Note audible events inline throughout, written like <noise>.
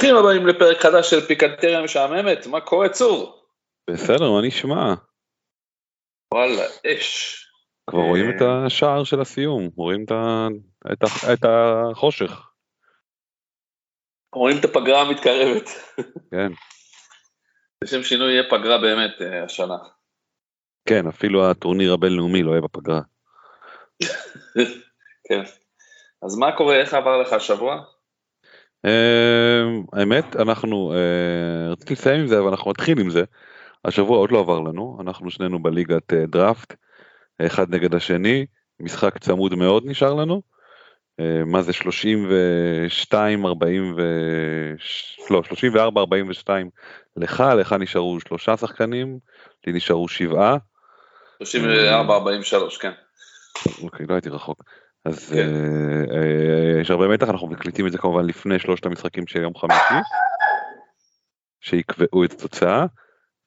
ברוכים הבאים לפרק חדש של פיקנטריה משעממת, מה קורה צור? בסדר, מה נשמע? וואלה, אש. כבר רואים את אה. השער של הסיום, רואים את החושך. רואים את הפגרה המתקרבת. כן. לשם שינוי יהיה פגרה באמת אה, השנה. כן, אפילו הטורניר הבינלאומי לא יהיה בפגרה. <laughs> כן. אז מה קורה, איך עבר לך השבוע? אמ, האמת אנחנו אה, רציתי לסיים עם זה אבל אנחנו נתחיל עם זה. השבוע עוד לא עבר לנו אנחנו שנינו בליגת אה, דראפט אחד נגד השני משחק צמוד מאוד נשאר לנו. אה, מה זה 32 40 ו... לא 34 42 לך לך נשארו שלושה שחקנים לי נשארו שבעה. 34 43 כן. אוקיי לא הייתי רחוק. אז כן. אה, אה, יש הרבה מתח, אנחנו מקליטים את זה כמובן לפני שלושת המשחקים של יום חמישי, שיקבעו את התוצאה,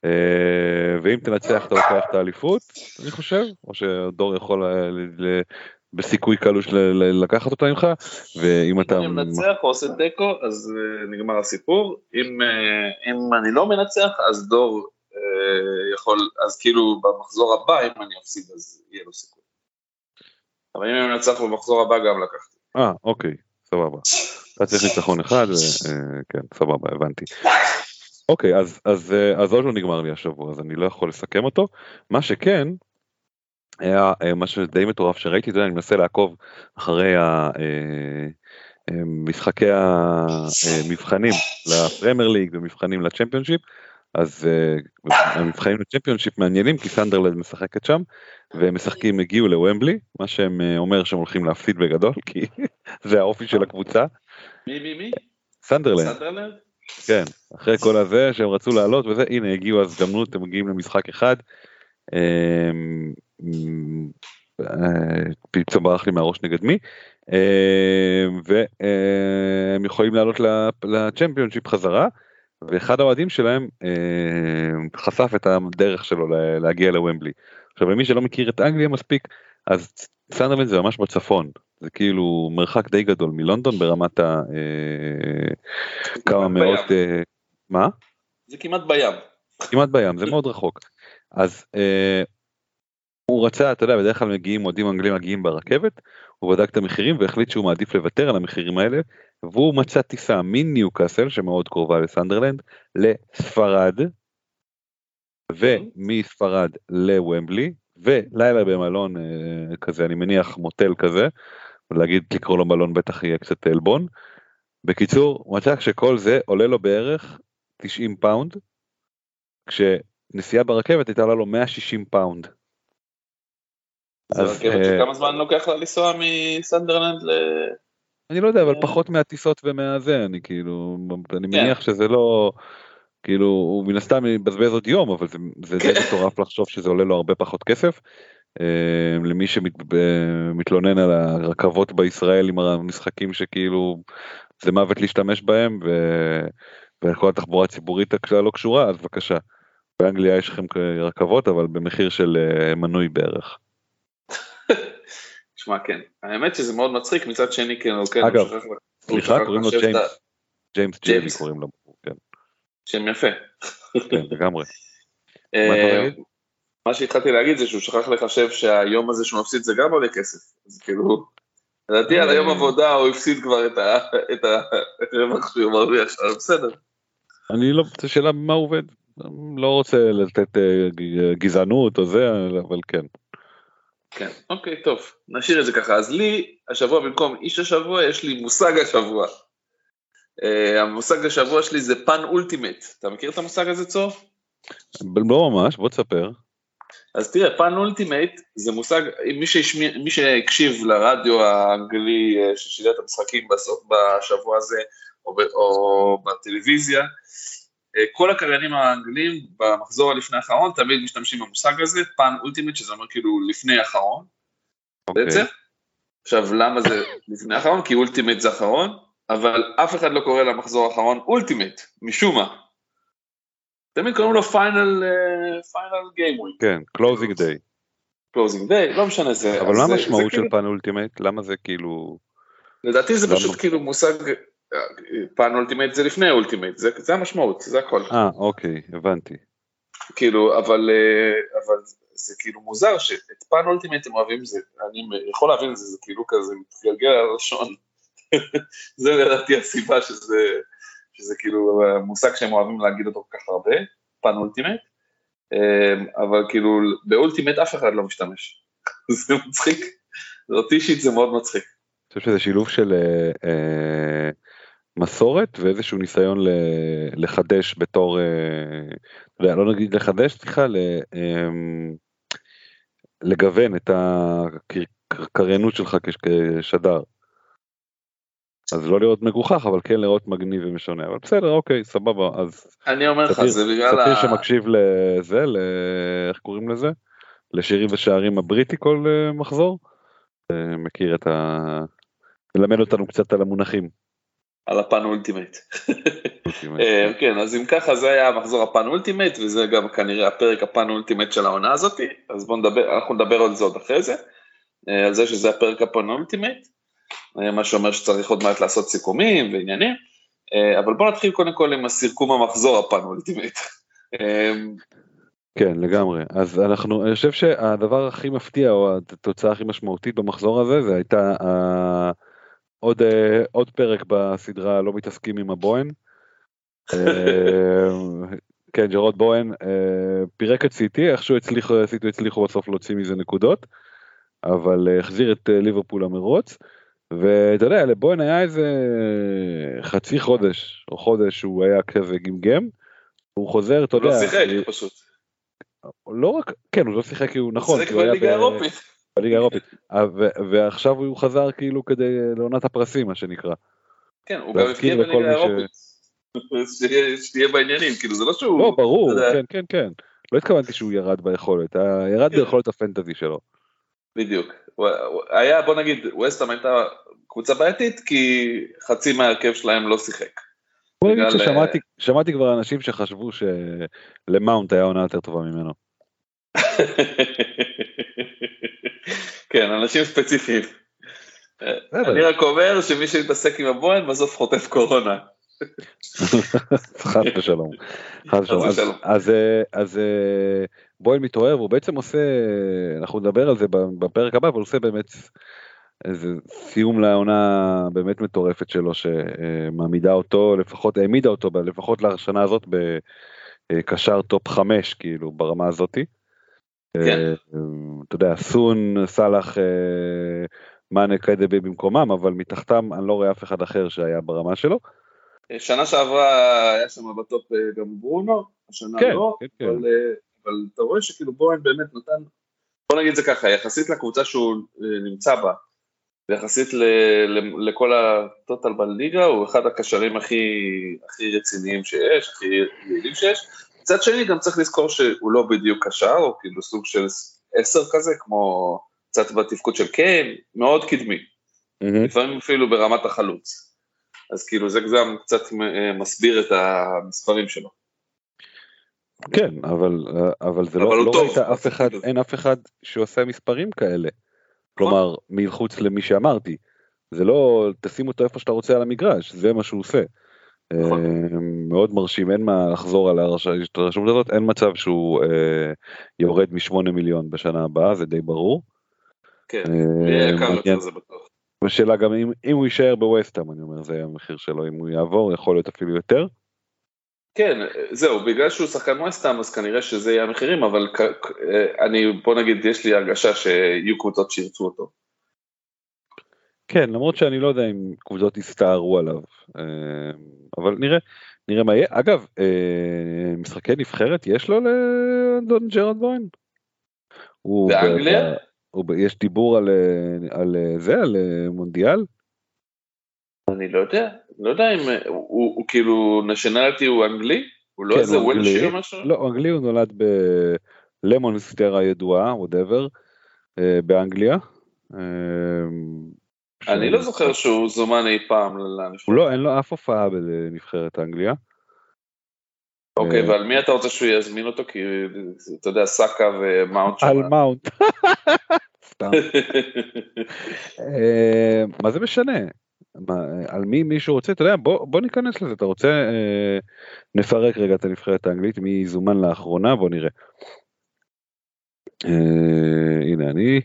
אה, ואם תנצח אתה לוקח את האליפות, אני חושב, או שדור יכול בסיכוי קלוש לקחת אותה ממך, ואם אתה... אם אני מנצח או עושה תיקו, אז נגמר הסיפור, אם, אם אני לא מנצח, אז דור יכול, אז כאילו במחזור הבא, אם אני אפסיד, אז יהיה לו סיכוי. אבל אם הם ינצח במחזור הבא גם לקחתי. אה, אוקיי, סבבה. אתה צריך ניצחון אחד, אה, כן, סבבה, הבנתי. אוקיי, אז, אה, אז עוד לא נגמר לי השבוע, אז אני לא יכול לסכם אותו. מה שכן, היה אה, משהו די מטורף שראיתי, אתה יודע, אני מנסה לעקוב אחרי משחקי המבחנים לפרמייר ליג ומבחנים לצ'מפיונשיפ, אז המבחנים לצ'מפיונשיפ מעניינים כי סנדרלנד משחקת שם והם משחקים הגיעו לוומבלי מה שהם אה, אומר שהם הולכים להפסיד בגדול כי <laughs> זה האופי של הקבוצה. מי מי מי? סנדרלנד. סנדרלנד? כן אחרי כל הזה שהם רצו לעלות וזה הנה הגיעו הזדמנות הם מגיעים למשחק אחד. אמ, אה, פתאום ברח לי מהראש נגד מי והם יכולים לעלות לצ'מפיונשיפ חזרה. ואחד האוהדים שלהם אה, חשף את הדרך שלו להגיע לוומבלי. עכשיו למי שלא מכיר את אנגליה מספיק אז סנדרלנד זה ממש בצפון זה כאילו מרחק די גדול מלונדון ברמת ה... אה, כמה מאות... אה, מה? זה כמעט בים. כמעט בים זה מאוד רחוק. אז אה, הוא רצה אתה יודע בדרך כלל מגיעים אוהדים אנגלים מגיעים ברכבת הוא בדק את המחירים והחליט שהוא מעדיף לוותר על המחירים האלה והוא מצא טיסה מניוקאסל שמאוד קרובה לסנדרלנד לספרד ומספרד לוומבלי ולילה במלון אה, כזה אני מניח מוטל כזה להגיד לקרוא לו מלון בטח יהיה קצת עלבון. בקיצור הוא מצא שכל זה עולה לו בערך 90 פאונד כשנסיעה ברכבת הייתה לו 160 פאונד. אז אה, כמה זמן לוקח לה לנסוע מסנדרלנד ל... אני לא יודע, אבל אה. פחות מהטיסות ומהזה, אני כאילו, אני כן. מניח שזה לא, כאילו, הוא מן הסתם יבזבז עוד יום, אבל זה די כן. מטורף לחשוב שזה עולה לו הרבה פחות כסף. אה, למי שמתלונן על הרכבות בישראל עם המשחקים שכאילו זה מוות להשתמש בהם וכל התחבורה הציבורית לא קשורה, אז בבקשה. באנגליה יש לכם רכבות, אבל במחיר של אה, מנוי בערך. שמע, כן. האמת שזה מאוד מצחיק, מצד שני, כן, כן, אגב, סליחה, קוראים לו ג'יימס, ג'יימס ג'יימי קוראים לו, כן. שם יפה. כן, לגמרי. אה, מה שהתחלתי להגיד זה שהוא שכח לחשב שהיום הזה שהוא מפסיד זה גם עולה כסף. אז כאילו, לדעתי על היום עבודה הוא הפסיד כבר את הרווח שהוא מרוויח, אבל בסדר. אני לא, זו שאלה הוא עובד. לא רוצה לתת אה, גזענות או זה, אבל כן. כן, אוקיי, טוב, נשאיר את זה ככה. אז לי, השבוע במקום איש השבוע, יש לי מושג השבוע. Uh, המושג השבוע שלי זה פן אולטימט. אתה מכיר את המושג הזה, צור? לא ממש, בוא תספר. אז תראה, פן אולטימט זה מושג, מי, שישמע, מי שהקשיב לרדיו האנגלי אה, ששידר את המשחקים בסוף, בשבוע הזה, או, ב, או בטלוויזיה, כל הקריינים האנגלים במחזור הלפני האחרון תמיד משתמשים במושג הזה, פן אולטימט, שזה אומר כאילו לפני האחרון, okay. אוקיי. בעצם. עכשיו, למה זה לפני האחרון? כי אולטימט זה אחרון, אבל אף אחד לא קורא למחזור האחרון אולטימט, משום מה. תמיד קוראים לו final final game week. כן, closing day. closing day, לא משנה זה. אבל מה המשמעות של פן אולטימט? למה זה כאילו... לדעתי זה פשוט כאילו מושג, penultimate זה לפני ultimate, זה המשמעות, זה הכל. אה, אוקיי, הבנתי. כאילו, אבל, אה, אבל זה כאילו מוזר שאת penultimate הם אוהבים, זה, אני יכול להבין את זה, זה כאילו כזה מתגלגל על הלשון. <laughs> זה לדעתי הסיבה שזה, שזה כאילו מושג שהם אוהבים להגיד אותו כל כך הרבה, פן אולטימט, אמ, אבל כאילו באולטימט אף אחד לא משתמש. <laughs> זה מצחיק, אותי אישית זה מאוד מצחיק. אני חושב שזה שילוב של אה, אה, מסורת ואיזשהו ניסיון לחדש בתור, אה, לא נגיד לחדש, סליחה, אה, לגוון את הקריינות שלך כשדר. אז לא לראות מגוחך אבל כן לראות מגניב ומשונה אבל בסדר אוקיי סבבה אז אני אומר לך זה בגלל. ספיר שמקשיב לזה ל... איך קוראים לזה לשירים ושערים הבריטי כל uh, מחזור uh, מכיר את ה... מלמד אותנו קצת על המונחים. על הפן אולטימט. אה, כן אז אם ככה זה היה מחזור הפן אולטימט וזה גם כנראה הפרק הפן אולטימט של העונה הזאתי אז בוא נדבר אנחנו נדבר על זה עוד אחרי זה. על זה שזה הפרק ה penultimate. מה שאומר שצריך עוד מעט לעשות סיכומים ועניינים, אה, אבל בוא נתחיל קודם כל עם הסיכום המחזור ה penultimate. אה, כן, לגמרי. אז אנחנו, אני חושב שהדבר הכי מפתיע, או התוצאה הכי משמעותית במחזור הזה, זה הייתה אה, עוד, אה, עוד פרק בסדרה לא מתעסקים עם הבוהן. אה, כן, ג'רוד בואן אה, פירק את סיטי, איכשהו הצליחו, סיטי הצליחו בסוף להוציא מזה נקודות, אבל uh, החזיר את uh, ליברפול למרוץ. ואתה יודע, לבוין היה איזה חצי חודש או חודש שהוא היה כזה גמגם, הוא חוזר, אתה יודע. הוא לא שיחק פשוט. לא רק, כן, הוא לא שיחק כי הוא נכון. הוא שיחק בליגה האירופית. בליגה האירופית. אה, ועכשיו הוא חזר כאילו כדי לעונת הפרסים, מה שנקרא. כן, הוא גם הבקיע בליגה האירופית. <laughs> שתהיה בעניינים, כאילו זה לא שהוא... לא, ברור, כן, כן, כן. לא התכוונתי שהוא ירד ביכולת, ירד כן. ביכולת הפנטזי שלו. בדיוק. היה, בוא נגיד, ווסטהאם הייתה קבוצה בעייתית כי חצי מההרכב שלהם לא שיחק. בוא נגיד ששמעתי שמעתי כבר אנשים שחשבו שלמאונט היה עונה יותר טובה ממנו. כן, אנשים ספציפיים. אני רק אומר שמי שמתעסק עם הבוהן בסוף חוטף קורונה. חס ושלום. אז אה, בוהן מתעורר והוא בעצם עושה, אנחנו נדבר על זה בפרק הבא, אבל הוא עושה באמת איזה סיום לעונה באמת מטורפת שלו שמעמידה אותו לפחות העמידה אותו לפחות לשנה הזאת בקשר top 5 כאילו ברמה הזאתי. כן. אה, אתה יודע סון סאלח אה, מאנה קיידבי במקומם אבל מתחתם אני לא רואה אף אחד אחר שהיה ברמה שלו. שנה שעברה היה שם בטופ אה, גם ברונו, השנה כן, לא, כן, כן. אבל, אבל אתה רואה שכאילו בוהן באמת נתן, בוא נגיד זה ככה, יחסית לקבוצה שהוא נמצא בה, ויחסית ל, ל, לכל הטוטל בליגה הוא אחד הקשרים הכי, הכי רציניים שיש, הכי יעילים שיש. מצד שני גם צריך לזכור שהוא לא בדיוק קשר, הוא כאילו סוג של עשר כזה, כמו קצת בתפקוד של קיין, מאוד קדמי. Mm-hmm. לפעמים אפילו ברמת החלוץ. אז כאילו זה גם קצת מסביר את המספרים שלו. כן, אבל, אבל זה אבל לא, לא ראית אף אחד, אין אף אחד שעושה מספרים כאלה. כלומר, מחוץ למי שאמרתי. זה לא, תשים אותו איפה שאתה רוצה על המגרש, זה מה שהוא עושה. נכון. אה, מאוד מרשים, אין מה לחזור על הרשמות הזאת, אין מצב שהוא אה, יורד משמונה מיליון בשנה הבאה, זה די ברור. כן, אה, בטוח. השאלה גם אם, אם הוא יישאר בווסטהאם, אני אומר, זה המחיר שלו, אם הוא יעבור, יכול להיות אפילו יותר. כן, זהו, בגלל שהוא שחקן ווסטהאם, אז כנראה שזה יהיה המחירים, אבל אני, בוא נגיד, יש לי הרגשה שיהיו קבוצות שירצו אותו. כן, למרות שאני לא יודע אם קבוצות יסתערו עליו, אה, אבל נראה, נראה מה יהיה. אגב, אה, משחקי נבחרת יש לו לאדון ג'רוד בואן? באנגליה? יש דיבור על, אה, על זה, על מונדיאל? אני לא יודע, לא יודע אם הוא, הוא, הוא כאילו nationality הוא אנגלי? הוא לא כן, איזה וולשי או משהו? לא, אנגלי הוא נולד בליאומינסטר הידועה, whatever, באנגליה. אני לא זוכר שהוא זומן אי פעם לנבחרת. לא, אין לו אף הופעה בנבחרת אנגליה. אוקיי, אה, ועל מי אתה רוצה שהוא יזמין אותו? כי אתה יודע, סאקה ומאונט שם. על מאונט. <laughs> סתם. <laughs> אה, מה זה משנה? על מי מישהו רוצה, אתה יודע, בוא, ניכנס לזה, אתה רוצה, אה, נפרק רגע את הנבחרת האנגלית, מי זומן לאחרונה, בוא נראה. הנה אני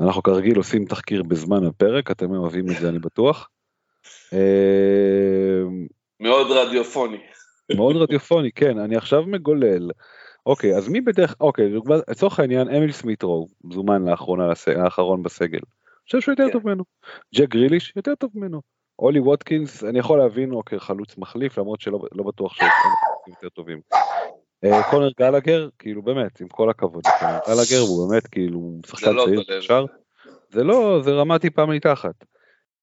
אנחנו כרגיל עושים תחקיר בזמן הפרק, אתם אוהבים את זה אני בטוח. אה, מאוד רדיופוני. מאוד רדיופוני, כן, אני עכשיו מגולל. אוקיי, אז מי בדרך, אוקיי, לצורך העניין, אמיל סמיטרו זומן לאחרונה, האחרון בסגל. אני חושב שהוא יותר כן. טוב ממנו. ג'ק גריליש יותר טוב ממנו. אולי ווטקינס, אני יכול להבין, אוקיי, חלוץ מחליף, למרות שלא לא בטוח שהם יותר טובים. אה, קונר גלגר, כאילו באמת, עם כל הכבוד, גלגר הוא באמת כאילו שחקן לא צעיר אפשר, זה לא, זה רמה טיפה מתחת.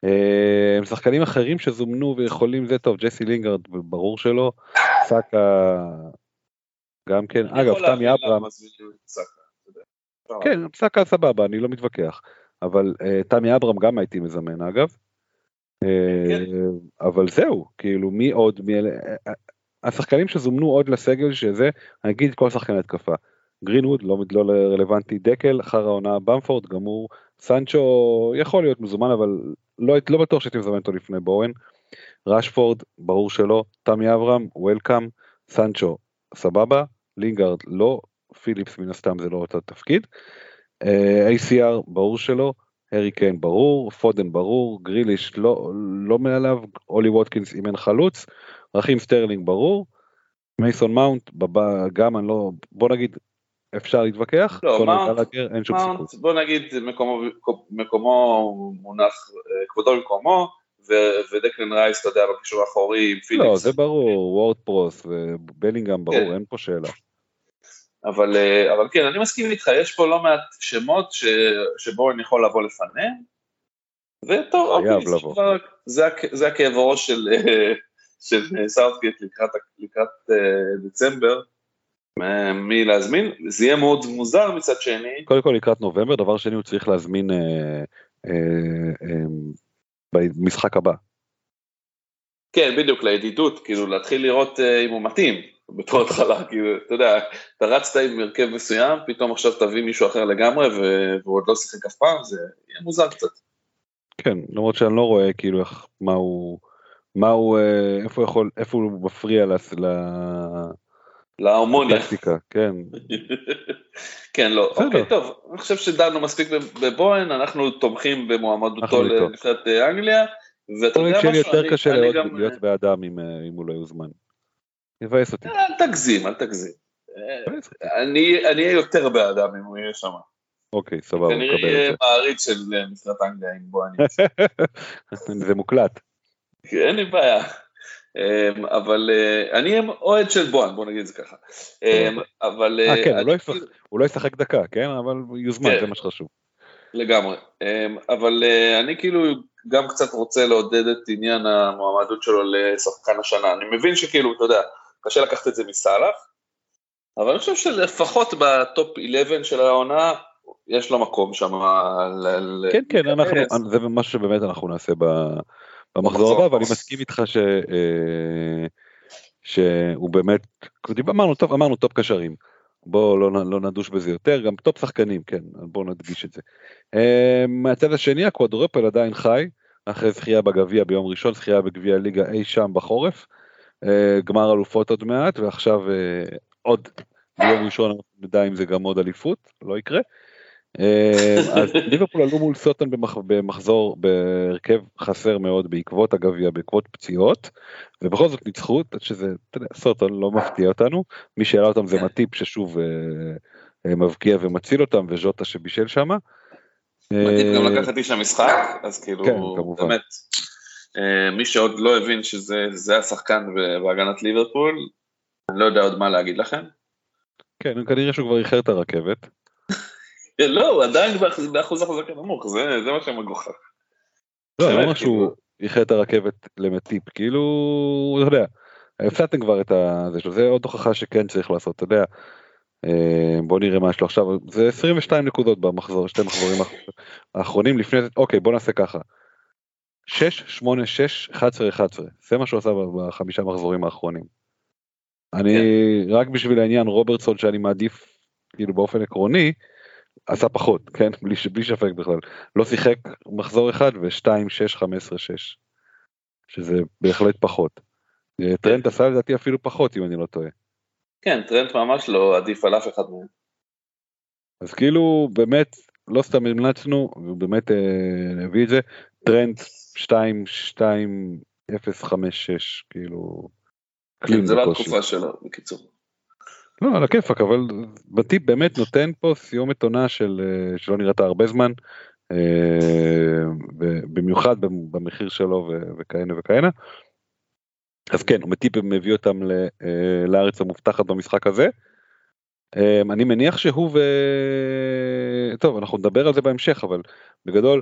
אה, שחקנים אחרים שזומנו ויכולים זה טוב, ג'סי לינגרד ברור שלא, סאקה גם כן, אגב תמי אברהם, כן סאקה סבבה אני לא מתווכח, אבל uh, תמי אברהם גם הייתי מזמן אגב, כן. אבל זהו כאילו מי עוד מי אלה השחקנים שזומנו עוד לסגל שזה, אני אגיד כל שחקני התקפה. גרינווד לא, לא רלוונטי, דקל, אחר העונה במפורד גמור, סנצ'ו יכול להיות מזומן אבל לא, לא בטוח שהייתי מזמן אותו לפני בורן. ראשפורד, ברור שלא, תמי אברהם, וולקאם, סנצ'ו, סבבה, לינגארד לא, פיליפס מן הסתם זה לא אותו תפקיד. אה, ACR, ברור שלא, הארי קיין ברור, פודן ברור, גריליש לא, לא מעליו, אולי ווטקינס אם אין חלוץ, רחים סטרלינג ברור, מייסון מאונט גם אני לא, בוא נגיד אפשר להתווכח, לא, מאונט, אין שום מאונט, סיכוי. בוא נגיד מקומו, מקומו מונח, אה, כבודו במקומו, ודקלן רייס אתה יודע בקישור האחורי עם פיליפס. לא זה ברור, וורד פרוס ובלינגהם ברור, כן. אין פה שאלה. אבל, אה, אבל כן, אני מסכים איתך, יש פה לא מעט שמות ש, שבו אני יכול לבוא לפניהם, וטוב, אוקיי, זה, זה הכאב ראש של, אה, של סאות'גייט לקראת, לקראת אה, דצמבר, מי להזמין, זה יהיה מאוד מוזר מצד שני. קודם כל לקראת נובמבר, דבר שני הוא צריך להזמין אה, אה, אה, במשחק הבא. כן, בדיוק, לידידות, כאילו להתחיל לראות אה, אם הוא מתאים בתור התחלה, כאילו, אתה יודע, אתה רצת עם הרכב מסוים, פתאום עכשיו תביא מישהו אחר לגמרי והוא עוד לא שיחק אף פעם, זה יהיה מוזר קצת. כן, למרות שאני לא רואה כאילו איך, מה הוא... מה הוא, אה, איפה הוא יכול, איפה הוא מפריע ל... להרמוניה. כן. <laughs> כן, לא, אוקיי, טוב, אני חושב שדנו מספיק בבוהן, אנחנו תומכים במועמדותו לנבחרת אה, אנגליה, ואתה יודע משהו, אני יותר קשה להיות אה, באדם אם הוא לא יוזמן. יבאס אותי. אל תגזים, אל תגזים. אני אהיה יותר באדם אם הוא יהיה שם. אוקיי, סבבה, כנראה יהיה מעריץ של נבחרת אנגליה עם בוהן. <laughs> זה מוקלט. אין לי בעיה. אמ, אבל אה, אני אוהד של בואן, בוא נגיד את זה ככה. אמ, אבל... אה, כן, לא הוא לא ישחק דקה, כן? אבל יוזמן, כן. זה מה שחשוב. לגמרי. אמ, אבל אה, אני כאילו גם קצת רוצה לעודד את עניין המועמדות שלו לשחקן השנה. אני מבין שכאילו, אתה יודע, קשה לקחת את זה מסאלח, אבל אני חושב שלפחות בטופ 11 של העונה, יש לו מקום שם. כן, כן, זה משהו שבאמת אנחנו נעשה במחזור הבא, ואני מסכים איתך ש... אה, שהוא באמת, אמרנו טוב, אמרנו טופ קשרים. בואו לא, לא נדוש בזה יותר, גם טופ שחקנים, כן, בואו נדגיש את זה. אה, מהצד השני ה quadruple עדיין חי, אחרי זכייה בגביע ביום ראשון, זכייה בגביע ליגה אי שם בחורף, אה, גמר אלופות עוד מעט, ועכשיו עוד ביום ראשון נדע אם זה גם עוד אליפות, לא יקרה. אה, אז ליברפול עלו מול סאות'המפטון במחזור בהרכב חסר מאוד בעקבות הגביע, בעקבות פציעות, ובכל זאת ניצחו, שזה, סוטון לא מפתיע אותנו, מי שהעלה אותם זה מטיפ ששוב אה, אה, מבקיע ומציל אותם, וז'וטה שבישל שמה. מטיפ גם לקח את איש המשחק, אז כאילו, כן, באמת, מי שעוד לא הבין שזה השחקן בהגנת ליברפול, אני לא יודע עוד מה להגיד לכם. כן, כנראה שהוא כבר איחר את הרכבת. לא, הוא עדיין באחוז החזקה נמוך, זה מה שמגוחך. לא, לא אומר שהוא איחר את הרכבת למטיפ, כאילו, אתה יודע, הפסדתם כבר את זה שלו, זה עוד הוכחה שכן צריך לעשות, אתה יודע. אה, בוא נראה מה יש לו עכשיו, זה 22 נקודות במחזור, שתי מחזורים האחרונים לפני זה, אוקיי בוא נעשה ככה. 6, 8, 6, 11, 11, זה מה שהוא עשה בחמישה מחזורים האחרונים. אני, כן. רק בשביל העניין רוברטסון שאני מעדיף, כאילו באופן עקרוני, עשה פחות, כן? בלי, בלי שפק בכלל. לא שיחק מחזור אחד ו-2, 6, 15, 6. שזה בהחלט פחות. אה, טרנט עשה לדעתי אפילו פחות אם אני לא טועה. כן, טרנט ממש לא עדיף על אף אחד מהם. אז כאילו באמת לא סתם המלצנו, הוא באמת אה, הביא את זה, טרנט 2, 2, 0, 5, 6, כאילו... כן, זה לא התקופה שלו, בקיצור. לא, על הכיפאק, אבל בטיפ באמת נותן פה סיומת עונה של, אה, שלא נראתה הרבה זמן, אה, במיוחד במחיר שלו וכהנה וכהנה. אז כן, מטיפ מביא אותם אה, לארץ המובטחת במשחק הזה. אני מניח שהוא ו... טוב, אנחנו נדבר על זה בהמשך, אבל בגדול,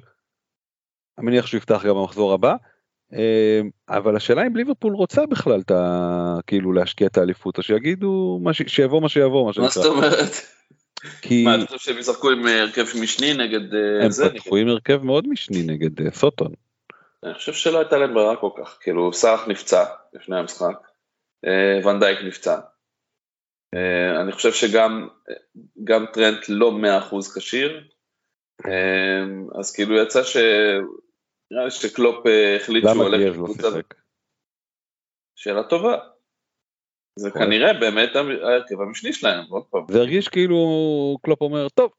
אני מניח שהוא יפתח גם במחזור הבא. אמ, אבל השאלה אם ליברפול רוצה בכלל את ה... כאילו להשקיע את האליפות, או שיגידו, ש... שיבוא מה שיבוא, מה שנקרא. מה זאת אומרת? כי... מה, אתה חושב שהם ישחקו עם אה, הרכב משני נגד אה, הם זה? הם פתחו עם הרכב מאוד משני נגד אה, סוטון. אני חושב שלא הייתה להם ברירה כל כך, כאילו סארח נפצע לפני המשחק, ונדייק נפצע. אני חושב שגם גם טרנט לא 100% כשיר, אז כאילו יצא ש... נראה לי שקלופ אה, החליט שהוא הולך לקבוצה. שאלה טובה. זה כנראה באמת ההרכב המשני שלהם, עוד פעם. זה הרגיש כאילו קלופ אומר, טוב,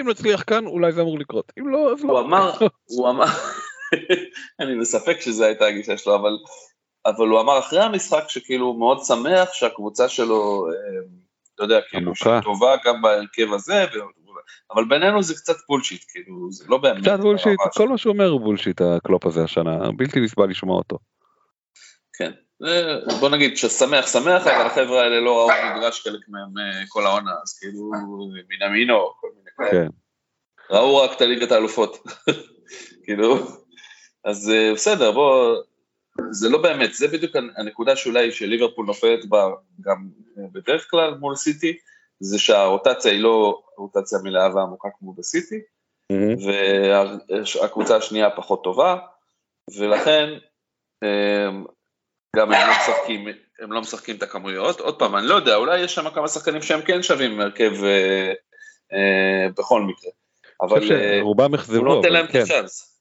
אם נצליח כאן אולי זה אמור לקרות, אם לא אז לא. הוא אמר, הוא אמר, <laughs> אני בספק שזו הייתה הגישה שלו, אבל, אבל הוא אמר אחרי המשחק שכאילו הוא מאוד שמח שהקבוצה שלו, אה, אתה יודע, כאילו, שהיא טובה גם בהרכב הזה, אבל בינינו זה קצת בולשיט, כאילו, זה לא באמת. קצת בולשיט, כל מה שהוא אומר הוא בולשיט, הקלופ הזה השנה, בלתי נסבל לשמוע אותו. כן, בוא נגיד ששמח שמח, אבל החבר'ה האלה לא ראו מגרש חלק מהם אה, כל העונה, אז כאילו, מנמינו, כל מיני כאלה. כן. ראו רק את הליגת האלופות, <laughs> כאילו, אז אה, בסדר, בוא, זה לא באמת, זה בדיוק הנקודה שאולי שליברפול נופלת בה גם אה, בדרך כלל מול סיטי, זה שהרוטציה היא לא רוטציה מלאה ועמוקה כמו בסיטי, mm-hmm. והקבוצה השנייה פחות טובה, ולכן אמ, גם הם לא משחקים, הם לא משחקים את הכמויות. עוד פעם, אני לא יודע, אולי יש שם כמה שחקנים שהם כן שווים הרכב אה, אה, בכל מקרה. אבל אה, הוא לא נותן להם את כן. הצ'אנס.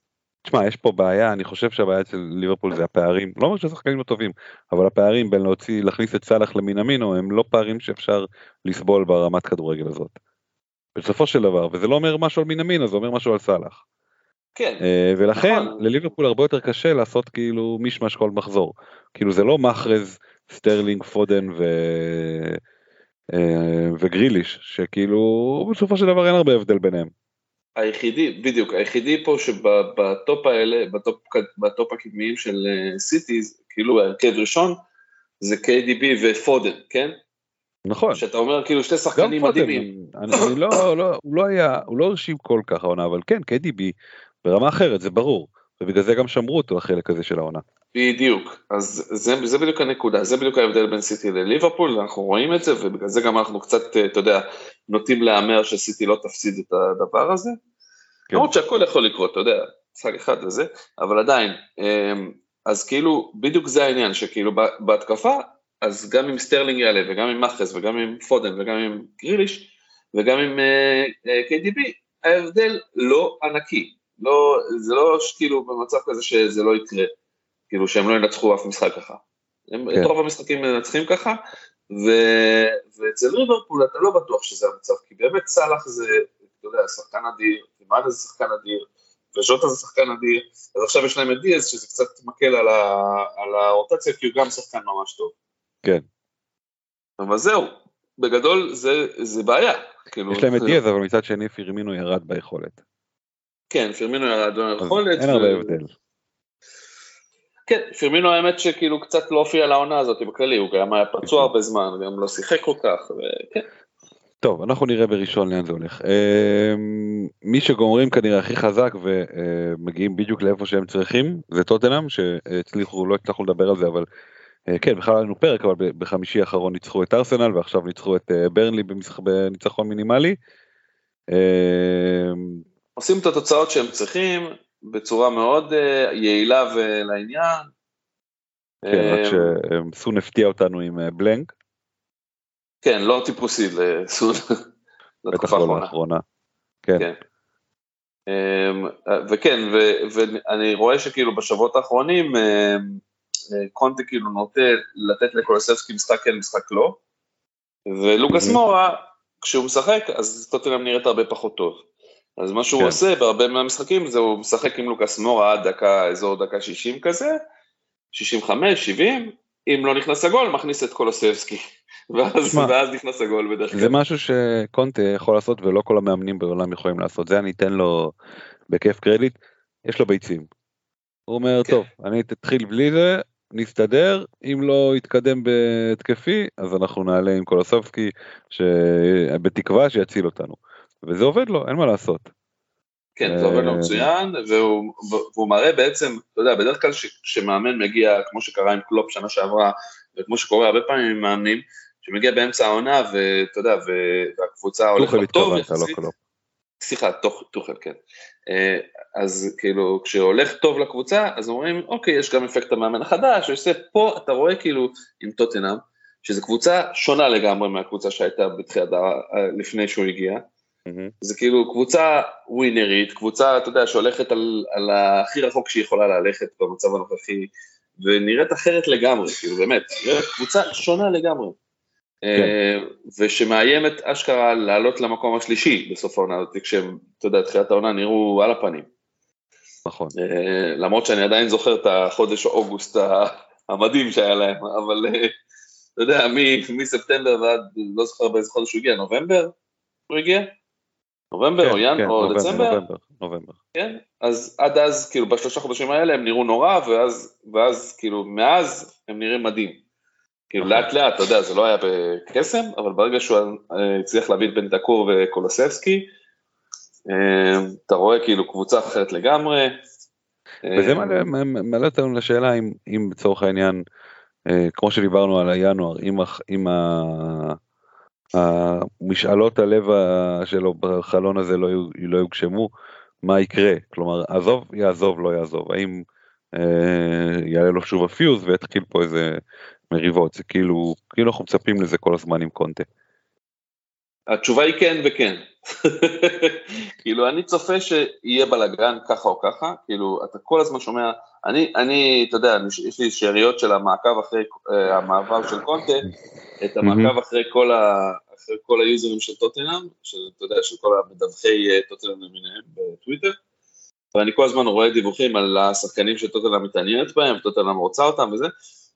תשמע, יש פה בעיה, אני חושב שהבעיה אצל ליברפול זה הפערים, לא אומר שהשחקנים לא טובים, אבל הפערים בין להוציא, להכניס את סאלח למינמינו, הם לא פערים שאפשר לסבול ברמת כדורגל הזאת. בסופו של דבר, וזה לא אומר משהו על מינאמינו, זה אומר משהו על סאלח. כן. אה, ולכן נכון. לליברפול הרבה יותר קשה לעשות כאילו מישמש כל מחזור. כאילו זה לא מחרז, סטרלינג, פודן ו... אה, וגריליש, שכאילו בסופו של דבר אין הרבה הבדל ביניהם. היחידי, בדיוק, היחידי פה שבטופ האלה, בטופ, בטופ הקדמיים של סיטי, אה, כאילו ההרכב ראשון, זה KDB ופודן, כן? נכון. שאתה אומר כאילו שתי שחקנים מדהימים. אני, אני לא, לא, הוא לא היה, הוא לא הרשים כל כך העונה, אבל כן, KDB ברמה אחרת, זה ברור, ובגלל זה גם שמרו אותו החלק הזה של העונה. בדיוק, אז זה, זה בדיוק הנקודה, זה בדיוק ההבדל בין סיטי לליברפול, אנחנו רואים את זה, ובגלל זה גם אנחנו קצת, אתה יודע, נוטים להמר שסיטי לא תפסיד את הדבר הזה. כן. למרות שהכל יכול לקרות, אתה יודע, משחק אחד וזה, אבל עדיין, אמ, אז כאילו, בדיוק זה העניין, שכאילו בהתקפה, אז גם עם סטרלינג יעלה, וגם עם מחרז, וגם עם פודן, וגם עם גריליש, וגם עם אה, אה, KDB, ההבדל לא ענקי. לא, זה לא כאילו במצב כזה שזה לא יקרה, כאילו שהם לא ינצחו אף משחק ככה. הם כן. את רוב המשחקים מנצחים ככה, ו... ואצל ליברפול אתה לא בטוח שזה המצב, כי באמת סאלח זה, אתה יודע, שחקן אדיר, ומאנה זה שחקן אדיר, וז'וטה זה שחקן אדיר, אז עכשיו יש להם את דיאז שזה קצת מקל על, ה... על הרוטציה, כי הוא גם שחקן ממש טוב. כן. אבל זהו, בגדול זה, זה בעיה. כאילו, יש להם את דיאז, אבל מצד שני פירמינו ירד ביכולת. כן, פירמינו ירד ביכולת. אין הרבה הבדל. כן, פירמינו האמת שכאילו קצת לא הופיע לעונה הזאת בכללי, הוא גם היה פצוע הרבה זמן, גם לא שיחק כל כך, וכן. טוב, אנחנו נראה בראשון לאן זה הולך. אמ, מי שגומרים כנראה הכי חזק ומגיעים בדיוק לאיפה שהם צריכים, זה טוטנאם, שהצליחו, לא הצלחנו לדבר על זה, אבל אה, כן, בכלל היה לנו פרק, אבל בחמישי האחרון ניצחו את ארסנל, ועכשיו ניצחו את אה, ברנלי בניצחון מינימלי. אמ, עושים את התוצאות שהם צריכים, בצורה מאוד uh, יעילה ולעניין. כן, רק אמ, שסון הפתיע אותנו עם uh, בלנק. כן, לא טיפוסי לסון. <laughs> בטח לא לאחרונה. כן. כן. Um, וכן, ואני רואה שכאילו בשבועות האחרונים קונטה כאילו נוטה לתת לקולוסבסקי משחק כן, משחק לא, ולוקאס מורה, כשהוא משחק, אז טוטנאם נראית הרבה פחות טוב. אז מה שהוא כן. עושה בהרבה מהמשחקים זה הוא משחק עם לוקאס מורה עד דקה, אזור דקה 60 כזה, 65, 70, אם לא נכנס הגול, מכניס את קולוסבסקי. <laughs> ואז, שמה, ואז נכנס הגול בדרך כלל. זה משהו שקונטה יכול לעשות ולא כל המאמנים בעולם יכולים לעשות, זה אני אתן לו בכיף קרדיט, יש לו ביצים. הוא אומר, כן. טוב, אני אתחיל בלי זה, נסתדר, אם לא יתקדם בהתקפי, אז אנחנו נעלה עם קולוסבסקי, בתקווה שיציל אותנו. וזה עובד לו, אין מה לעשות. כן, זה עובד לו אה, מצוין, והוא, והוא מראה בעצם, אתה יודע, בדרך כלל כשמאמן מגיע, כמו שקרה עם קלופ שנה שעברה, וכמו שקורה הרבה פעמים עם מאמנים, שמגיע באמצע העונה, ואתה יודע, והקבוצה הולכת טוב לא יחסית. לא סליחה, טוחל, כן. אה, אז כאילו, כשהולך טוב לקבוצה, אז אומרים, אוקיי, יש גם אפקט המאמן החדש, ועושה פה, אתה רואה כאילו, עם טוטנאם, שזו קבוצה שונה לגמרי מהקבוצה שהייתה בתחילת, לפני שהוא הגיע. Mm-hmm. זה כאילו קבוצה ווינרית, קבוצה, אתה יודע, שהולכת על, על הכי רחוק שהיא יכולה ללכת במצב הנוכחי, ונראית אחרת לגמרי, כאילו באמת, נראית קבוצה שונה לגמרי. כן. אה, ושמאיימת אשכרה לעלות למקום השלישי בסוף העונה הזאת, כשהם, אתה יודע, תחילת העונה נראו על הפנים. נכון. אה, למרות שאני עדיין זוכר את החודש אוגוסט המדהים שהיה להם, אבל אה, אתה יודע, מספטמבר ועד, לא זוכר באיזה חודש הוא הגיע, נובמבר הוא הגיע? נובמבר כן, או ינואר כן, או דצמבר? נובמבר, נובמבר. כן, אז עד אז, כאילו בשלושה חודשים האלה הם נראו נורא, ואז, ואז כאילו מאז הם נראים מדהים. כאילו נכון. לאט לאט, אתה יודע, זה לא היה בקסם, אבל ברגע שהוא אה, הצליח להביא את בן דקור וקולוסבסקי, אה, אתה רואה כאילו קבוצה אחרת לגמרי. וזה אה, מעלה אותנו לשאלה אם, אם בצורך העניין, כמו שדיברנו על הינואר, אם, אם המשאלות הלב שלו בחלון הזה לא, לא יוגשמו, מה יקרה? כלומר, עזוב, יעזוב, לא יעזוב. האם אה, יעלה לו שוב הפיוז ויתחיל פה איזה מריבות? זה כאילו, כאילו אנחנו מצפים לזה כל הזמן עם קונטה. התשובה היא כן וכן. <laughs> כאילו, אני צופה שיהיה בלאגרן ככה או ככה, כאילו, אתה כל הזמן שומע, אני, אני, אתה יודע, יש לי שאריות של המעקב אחרי uh, המעבר של קונטה, את המעקב אחרי כל, ה, אחרי כל היוזרים של טוטנאם, של, אתה יודע, של כל המדווחי אה, טוטנאם למיניהם בטוויטר, ואני כל הזמן רואה דיווחים על השחקנים שטוטנאם מתעניינת בהם, טוטנאם רוצה אותם וזה,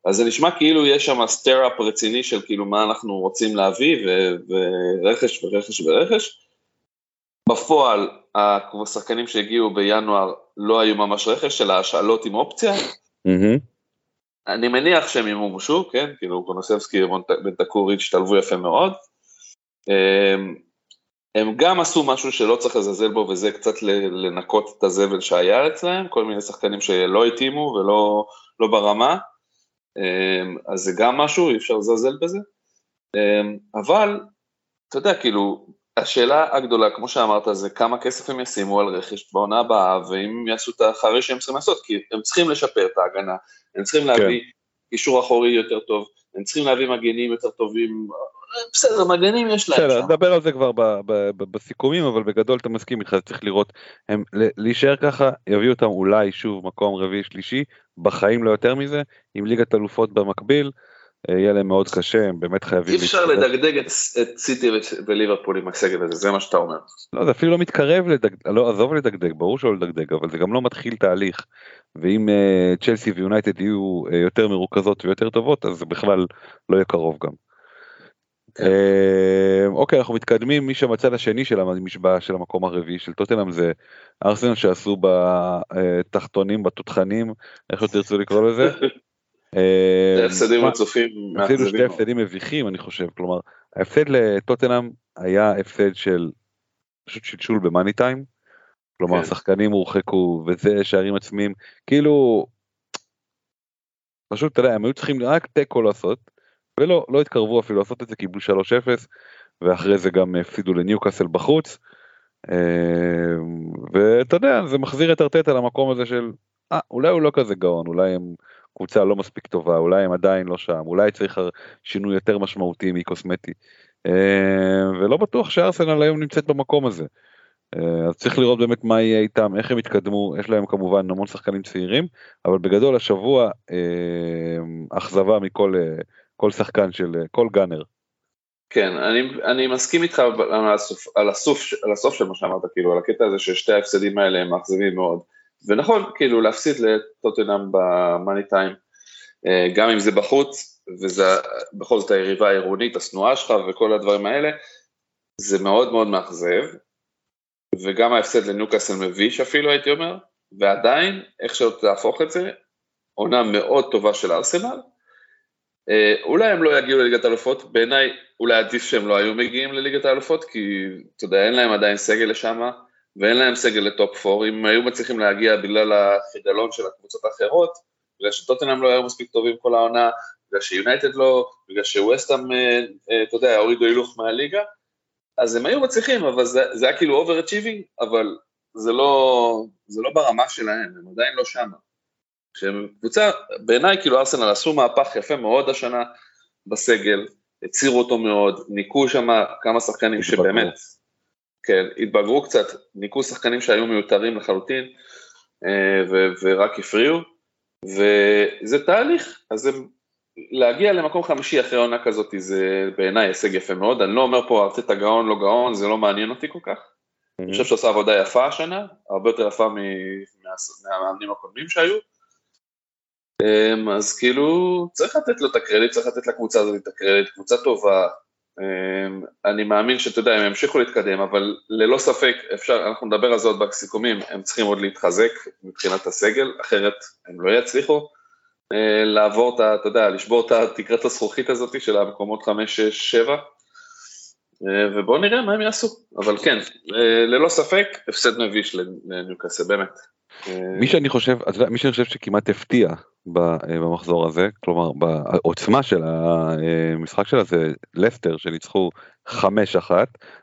אז זה נשמע כאילו יש שם סטאר-אפ רציני של כאילו מה אנחנו רוצים להביא, ורכש ורכש ורכש. בפועל, השחקנים שהגיעו בינואר לא היו ממש רכש, אלא השאלות עם אופציה. Mm-hmm. אני מניח שהם ימומשו, כן? כאילו קונוסבסקי ובן תקורי השתלבו יפה מאוד. הם, הם גם עשו משהו שלא צריך לזלזל בו, וזה קצת לנקות את הזבל שהיה אצלהם, כל מיני שחקנים שלא התאימו ולא לא ברמה. אמ, אז זה גם משהו, אי אפשר לזלזל בזה. אמ, אבל, אתה יודע, כאילו, השאלה הגדולה, כמו שאמרת, זה כמה כסף הם ישימו על רכש בעונה הבאה, ואם יעשו את החריש שהם צריכים לעשות, כי הם צריכים לשפר את ההגנה, הם צריכים להביא כן. קישור אחורי יותר טוב, הם צריכים להביא מגנים יותר טובים, בסדר, מגנים יש להם בסדר, נדבר על זה כבר ב, ב, ב, בסיכומים, אבל בגדול אתה מסכים איתך, צריך לראות, הם להישאר ככה, יביאו אותם אולי שוב מקום רביעי שלישי, בחיים לא יותר מזה, עם ליגת אלופות במקביל, יהיה להם מאוד קשה, הם באמת חייבים... אי אפשר לדגדג את, את סיטי וליברפול עם הסגל הזה, זה מה שאתה אומר. לא, זה אפילו לא מתקרב לדגדג, לא, עזוב לדגדג, ברור שלא לדגדג, אבל זה גם לא מתחיל תהליך. ואם uh, צ'לסי ויונייטד יהיו uh, יותר מרוכזות ויותר טובות, אז זה בכלל לא יהיה קרוב גם. כן. Uh, אוקיי, אנחנו מתקדמים, מי שבצד השני של המשבעה של המקום הרביעי של טוטנאם זה ארסנל שעשו בתחתונים, בתותחנים, איך שתרצו לקרוא לזה. <laughs> אה, הפסדים רצופים. אפילו שתי הפסדים מביכים אני חושב, כלומר ההפסד לטוטנאם היה הפסד של פשוט שלשול במאני טיים, כלומר כן. שחקנים הורחקו וזה שערים עצמיים, כאילו פשוט אתה יודע הם היו צריכים רק תיקו לעשות ולא לא התקרבו אפילו לעשות את זה קיבלו 3-0 ואחרי זה גם הפסידו לניוקאסל בחוץ. אה, ואתה יודע זה מחזיר את ארטטה למקום הזה של אה, אולי הוא לא כזה גאון אולי הם קבוצה לא מספיק טובה, אולי הם עדיין לא שם, אולי צריך שינוי יותר משמעותי מקוסמטי. אה, ולא בטוח שארסנל היום נמצאת במקום הזה. אה, אז צריך לראות באמת מה יהיה איתם, איך הם יתקדמו, יש להם כמובן המון שחקנים צעירים, אבל בגדול השבוע אה, אכזבה מכל כל שחקן של כל גאנר. כן, אני, אני מסכים איתך על הסוף, על, הסוף, על הסוף של מה שאמרת, כאילו, על הקטע הזה ששתי ההפסדים האלה הם מאכזבים מאוד. ונכון, כאילו להפסיד לטוטנאם במאני טיים, אה, גם אם זה בחוץ, וזה בכל זאת היריבה העירונית, השנואה שלך וכל הדברים האלה, זה מאוד מאוד מאכזב, וגם ההפסד לניוקאסל מביש אפילו הייתי אומר, ועדיין, איך שלא תהפוך את זה, עונה מאוד טובה של ארסנל, אה, אולי הם לא יגיעו לליגת האלופות, בעיניי אולי עדיף שהם לא היו מגיעים לליגת האלופות, כי אתה יודע, אין להם עדיין סגל לשם, ואין להם סגל לטופ 4, אם היו מצליחים להגיע בגלל החידלון של הקבוצות האחרות, בגלל שטוטנאם לא היו מספיק טובים כל העונה, בגלל שיונייטד לא, בגלל שווסטאם, אה, אה, אתה יודע, הורידו הילוך מהליגה, אז הם היו מצליחים, אבל זה, זה היה כאילו overachieving, אבל זה לא, זה לא ברמה שלהם, הם עדיין לא שמה. שהם קבוצה, בעיניי כאילו ארסנל עשו מהפך יפה מאוד השנה בסגל, הצירו אותו מאוד, ניקו שם כמה שחקנים שבאמת, כן, התבגרו קצת, ניקו שחקנים שהיו מיותרים לחלוטין אה, ו- ורק הפריעו, וזה תהליך, אז זה, להגיע למקום חמישי אחרי עונה כזאת זה בעיניי הישג יפה מאוד, אני לא אומר פה ארצית הגאון לא גאון, זה לא מעניין אותי כל כך, mm-hmm. אני חושב שעושה עבודה יפה השנה, הרבה יותר יפה מהמאמנים הקודמים שהיו, אמ, אז כאילו צריך לתת לו את הקרדיט, צריך לתת לקבוצה הזאת את הקרדיט, קבוצה טובה, אני מאמין שאתה יודע, הם ימשיכו להתקדם, אבל ללא ספק, אפשר, אנחנו נדבר על זה עוד בסיכומים, הם צריכים עוד להתחזק מבחינת הסגל, אחרת הם לא יצליחו. אה, לעבור את ה... אתה יודע, לשבור את תקרת הזכוכית הזאת של המקומות 5, 6, 7, ובואו נראה מה הם יעשו, אבל כן, ללא ספק, הפסד מביש לניוקאסל, באמת. מי שאני חושב, מי שאני חושב שכמעט הפתיע אה, במחזור הזה, כלומר בעוצמה של המשחק שלה זה לסטר שניצחו 5-1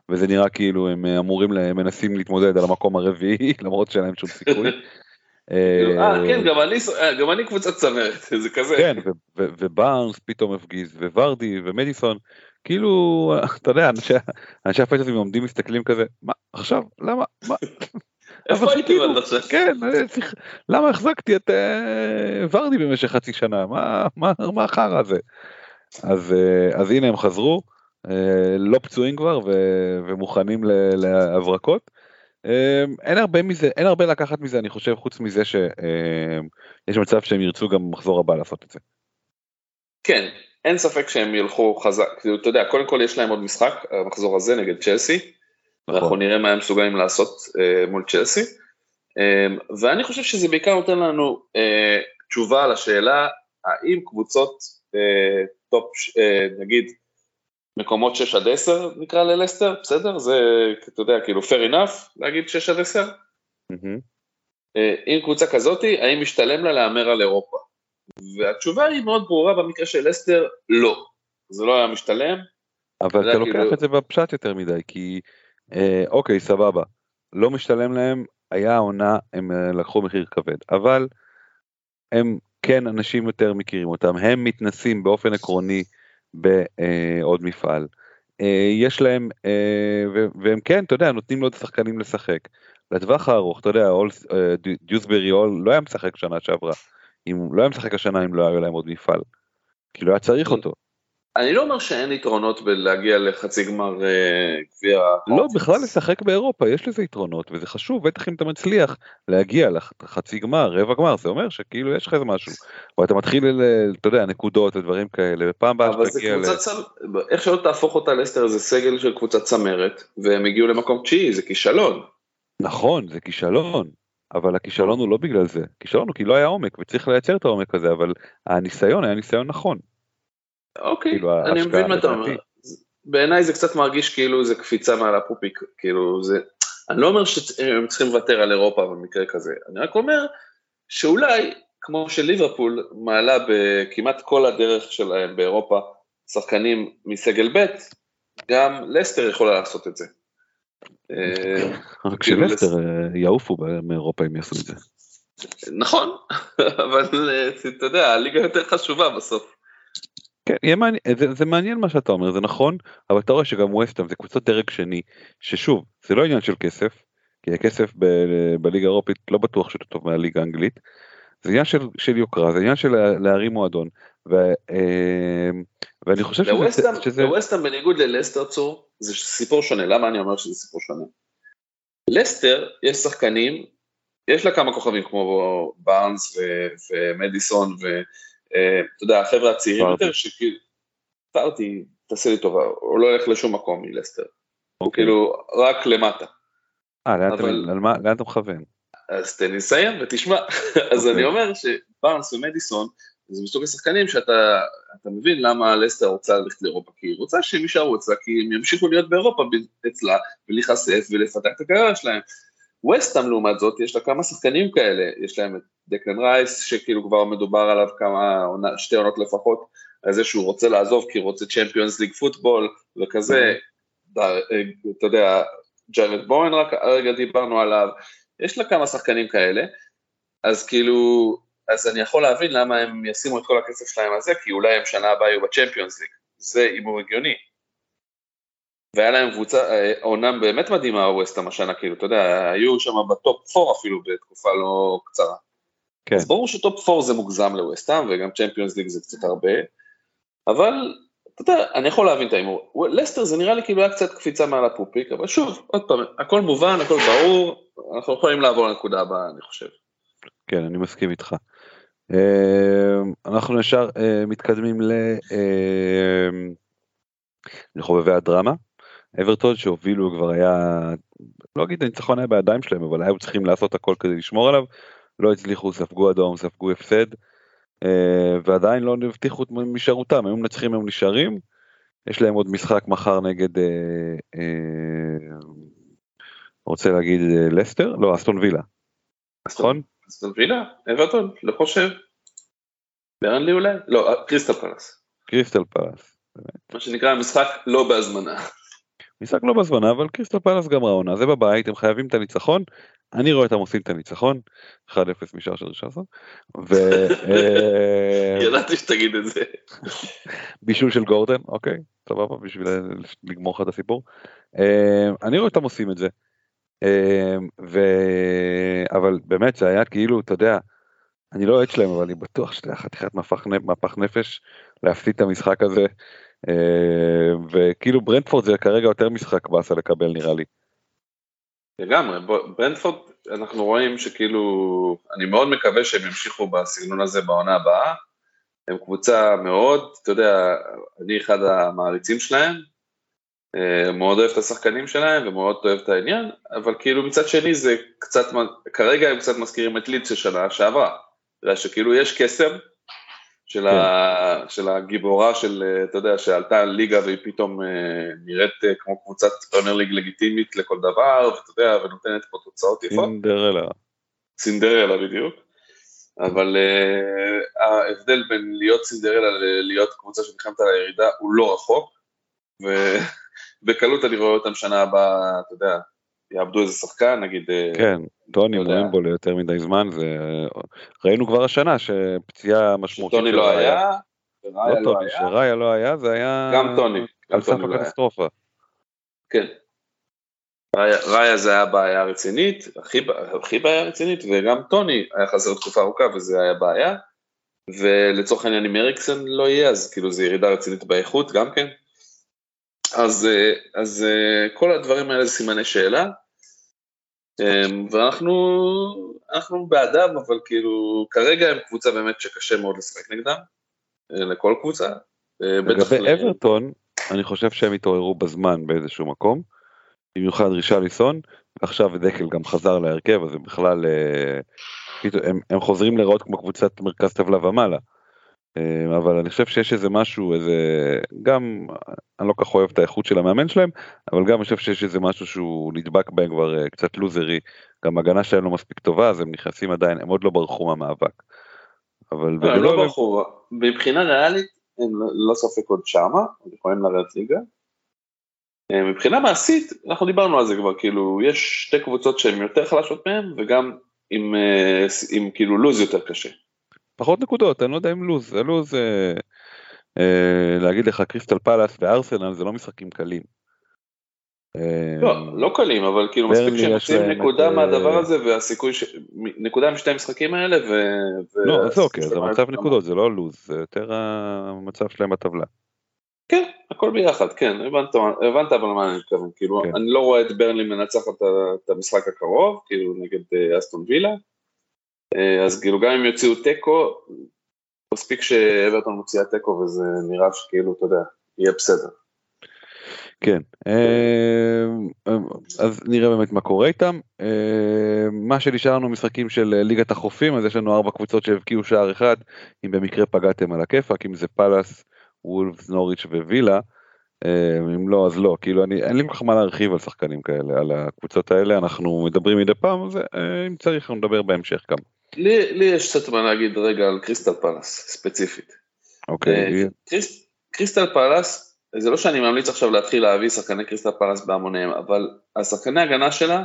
וזה נראה כאילו הם אמורים, הם מנסים להתמודד על המקום הרביעי <laughs> למרות שאין להם שום סיכוי. אה, אה כן, גם אני קבוצת צמרת, <laughs> זה כזה. כן, ובארנס פתאום הפגיז, וורדי ומדיסון, כאילו, אתה יודע, אנשי הפייטרסים עומדים מסתכלים כזה, מה, עכשיו, למה, מה, <laughs> איפה הייתי כאילו, עד עכשיו? כן, למה החזקתי את אה, ורדי במשך חצי שנה? מה החרא הזה? אז אה, הנה הם חזרו, אה, לא פצועים כבר ומוכנים להברקות. אין הרבה מזה, אין הרבה לקחת מזה, אני חושב, חוץ מזה שיש מצב שהם ירצו גם במחזור הבא לעשות את זה. כן, אין ספק שהם ילכו חזק, כאילו, אתה יודע, קודם כל יש להם עוד משחק, המחזור הזה נגד צ'לסי, נכון. אנחנו נראה מה הם מסוגלים לעשות אה, מול צ'לסי. אמ, ואני חושב שזה בעיקר נותן לנו אה, תשובה על השאלה האם קבוצות טופ, נגיד מקומות 6 עד 10 נקרא ללסטר, בסדר? זה, אתה יודע, כאילו fair enough להגיד 6 עד 10? Mm-hmm. Uh, אם קבוצה כזאתי, האם משתלם לה להמר על אירופה? והתשובה היא מאוד ברורה במקרה של לסטר, לא. זה לא היה משתלם, אבל אתה לוקח כאילו... את זה בפשט יותר מדי, כי אה, אוקיי, סבבה, לא משתלם להם, היה עונה, הם אה, לקחו מחיר כבד, אבל הם כן אנשים יותר מכירים אותם, הם מתנסים באופן עקרוני בעוד מפעל. אה, יש להם, אה, והם כן, אתה יודע, נותנים לעוד שחקנים לשחק. לטווח הארוך, אתה יודע, דיוסברי אול לא היה משחק שנה שעברה. אם לא היה משחק השנה אם לא היה להם עוד מפעל. כי לא היה צריך אותו. אני לא אומר שאין יתרונות בלהגיע לחצי גמר אה, גביע. לא, בכלל לשחק באירופה, יש לזה יתרונות, וזה חשוב, בטח אם אתה מצליח להגיע לחצי גמר, רבע גמר, זה אומר שכאילו יש לך איזה משהו. ואתה מתחיל, אתה יודע, נקודות ודברים כאלה, ופעם הבאה שתגיע ל... איך שלא תהפוך אותה לסטר זה סגל של קבוצת צמרת, והם הגיעו למקום תשיעי, זה כישלון. נכון, זה כישלון. אבל הכישלון הוא לא בגלל זה, כישלון הוא כי לא היה עומק וצריך לייצר את העומק הזה, אבל הניסיון היה ניסיון נכון. אוקיי, כאילו אני מבין מה אתה אומר. בעיניי זה קצת מרגיש כאילו זה קפיצה מעל הפופיק, כאילו זה, אני לא אומר שהם צריכים לוותר על אירופה במקרה כזה, אני רק אומר שאולי, כמו שליברפול מעלה בכמעט כל הדרך שלהם באירופה, שחקנים מסגל ב', גם לסטר יכולה לעשות את זה. אה, רק כאילו שלסטר אה, יעופו מאירופה אם יעשו את זה. נכון, <laughs> אבל אה, אתה יודע, הליגה יותר חשובה בסוף. כן, מעניין, זה, זה מעניין מה שאתה אומר, זה נכון, אבל אתה רואה שגם ווסטהאם זה קבוצות דרג שני, ששוב, זה לא עניין של כסף, כי הכסף ב, בליגה האירופית לא בטוח שאתה טוב מהליגה האנגלית, זה עניין של, של יוקרה, זה עניין של להרים מועדון, ו, אה, ואני חושב שזה... שזה... לווסטהאם בניגוד ללסטר צור, זה סיפור שונה, למה אני אומר שזה סיפור שונה? לסטר, יש שחקנים, יש לה כמה כוכבים כמו בארנס ומדיסון, ו... אה, אתה יודע, החבר'ה הצעירים יותר, שכאילו, פארטי, תעשה לי טובה, הוא לא הולך לשום מקום מלסטר, הוא אוקיי. כאילו רק למטה. אה, לאן אתה מכוון? אז תן לי לסיים ותשמע, <laughs> אז אני אוקיי. אומר שבארנס ומדיסון, זה מסוג השחקנים שאתה מבין למה לסטר רוצה ללכת לאירופה, כי היא רוצה שהם יישארו אצלה, כי הם ימשיכו להיות באירופה אצלה, ולהיחשף ולפתח את הקריירה שלהם. ווסטאם לעומת זאת, יש לה כמה שחקנים כאלה, יש להם את דקלן רייס, שכאילו כבר מדובר עליו כמה, שתי עונות לפחות, על זה שהוא רוצה לעזוב כי הוא רוצה Champions League football וכזה, אתה יודע, ג'ארד בואן רק הרגע דיברנו עליו, יש לה כמה שחקנים כאלה, אז כאילו, אז אני יכול להבין למה הם ישימו את כל הכסף שלהם על זה, כי אולי הם שנה הבאה יהיו ב Champions League, זה הימור הגיוני. והיה להם קבוצה, אה, עונה באמת מדהימה ווסטהאם השנה, כאילו, אתה יודע, היו שם בטופ 4 אפילו בתקופה לא קצרה. כן. אז ברור שטופ 4 זה מוגזם לווסטהאם, וגם צ'מפיונס ליג זה קצת הרבה, אבל אתה יודע, אני יכול להבין את ההימור. לסטר זה נראה לי כאילו היה קצת קפיצה מעל הפופיק, אבל שוב, עוד פעם, הכל מובן, הכל ברור, אנחנו יכולים לעבור לנקודה הבאה, אני חושב. כן, אני מסכים איתך. אה, אנחנו ישר אה, מתקדמים לחובבי הדרמה. אברטון שהובילו כבר היה, לא אגיד הניצחון היה בידיים שלהם, אבל היו צריכים לעשות הכל כדי לשמור עליו, לא הצליחו, ספגו אדום, ספגו הפסד, אה, ועדיין לא הבטיחו את הישארותם, היו מנצחים, הם נשארים, יש להם עוד משחק מחר נגד, אה, אה, רוצה להגיד לסטר? לא, אסטון וילה. נכון? אסטון וילה? אברטון? לא חושב. ברנלי אולי? לא, קריסטל פלאס. קריסטל פלאס. מה שנקרא משחק לא בהזמנה. משחק לא בזמנה אבל קריסטל פלאס גמרה עונה זה בבית הם חייבים את הניצחון אני רואה אותם עושים את הניצחון 1-0 משער של רישרסון. אה, <laughs> ידעתי שתגיד את זה. <laughs> בישול של גורדן אוקיי סבבה בשביל לגמור לך את הסיפור. אה, אני רואה אותם עושים את זה. אה, ו... אבל באמת זה היה כאילו אתה יודע אני לא אוהד שלהם אבל אני בטוח שזה היה חתיכת מפח נפש להפסיד את המשחק הזה. אה, וכאילו ברנדפורד זה כרגע יותר משחק באסה לקבל נראה לי. לגמרי, ברנדפורד אנחנו רואים שכאילו, אני מאוד מקווה שהם ימשיכו בסגנון הזה בעונה הבאה, הם קבוצה מאוד, אתה יודע, אני אחד המעריצים שלהם, אה, מאוד אוהב את השחקנים שלהם ומאוד אוהב את העניין, אבל כאילו מצד שני זה קצת, כרגע הם קצת מזכירים את לידס של שנה שעברה, שכאילו יש קסם, של, כן. ה, של הגיבורה של, אתה יודע, שעלתה ליגה והיא פתאום אה, נראית אה, כמו קבוצת פרמייר ליג לגיטימית לכל דבר, ואתה יודע, ונותנת פה תוצאות יפות. סינדרלה. סינדרלה בדיוק. אבל uh, ההבדל בין להיות סינדרלה ללהיות קבוצה שנלחמת על הירידה הוא לא רחוק. ובקלות <laughs> אני רואה אותם שנה הבאה, אתה יודע, יאבדו איזה שחקן, נגיד... אה, כן, טוני רואים בו ליותר מדי זמן, זה... ראינו כבר השנה שפציעה משמעותית... שטוני לא היה, וראיה לא, לא היה. שראיה לא היה, זה היה... גם טוני. על סף לא הקטסטרופה. כן. ראיה זה היה בעיה רצינית, הכי, הכי בעיה רצינית, וגם טוני היה חסר תקופה ארוכה וזה היה בעיה, ולצורך העניין אם אריקסן לא יהיה, אז כאילו זה ירידה רצינית באיכות גם כן. אז, אה, אז אה, כל הדברים האלה זה סימני שאלה, אמ, ואנחנו אנחנו בעדם, אבל כאילו כרגע הם קבוצה באמת שקשה מאוד לשחק נגדם, אה, לכל קבוצה. לגבי אברטון, אני חושב שהם התעוררו בזמן באיזשהו מקום, במיוחד רישליסון, ועכשיו דקל גם חזר להרכב, אז הם בכלל, הם, הם חוזרים להיראות כמו קבוצת מרכז טבלה ומעלה. אה, אבל אני חושב שיש איזה משהו, איזה, גם, אני לא כך אוהב את האיכות של המאמן שלהם, אבל גם אני חושב שיש איזה משהו שהוא נדבק בהם כבר אה, קצת לוזרי, גם הגנה שלהם לא מספיק טובה, אז הם נכנסים עדיין, הם עוד לא ברחו מהמאבק. אבל לא, הם לא ברחו, מבחינה ריאלית הם לא ספק עוד שמה, הם יכולים לרדת ליגה. אה, מבחינה מעשית, אנחנו דיברנו על זה כבר, כאילו, יש שתי קבוצות שהן יותר חלשות מהם, וגם עם, עם כאילו לוז יותר קשה. פחות נקודות, אני לא יודע אם לוז, זה לוז, אה, אה, להגיד לך קריסטל פלאס וארסנל זה לא משחקים קלים. אה, לא, לא קלים, אבל כאילו מספיק שמוצאים נקודה את... מהדבר הזה והסיכוי, ש... נקודה משתי המשחקים האלה ו... לא, זה אוקיי, זה מצב נקודות, זה לא לוז, זה יותר המצב שלהם בטבלה. כן, הכל ביחד, כן, הבנת, הבנת אבל מה אני מתכוון, כאילו, כן. אני לא רואה את ברנלי מנצחת את המשחק הקרוב, כאילו נגד אסטון וילה, אה, אז כאילו גם אם יוציאו תיקו, מספיק שאברטון מוציאה תיקו וזה נראה שכאילו, אתה יודע, יהיה בסדר. כן, אה, אז נראה באמת מה קורה איתם. אה, מה שנשאר לנו משחקים של ליגת החופים, אז יש לנו ארבע קבוצות שהבקיעו שער אחד, אם במקרה פגעתם על הכיפאק, אם זה פאלאס, וולפס, נוריץ' ווילה. אם לא אז לא כאילו אני אין לי כל כך מה להרחיב על שחקנים כאלה על הקבוצות האלה אנחנו מדברים מדי פעם אז אם צריך נדבר בהמשך גם. לי, לי יש קצת מה להגיד רגע על קריסטל פלאס, ספציפית. אוקיי. Okay. קריס, קריסטל פלאס, זה לא שאני ממליץ עכשיו להתחיל להביא שחקני קריסטל פלאס בהמוניהם, אבל השחקני הגנה שלה,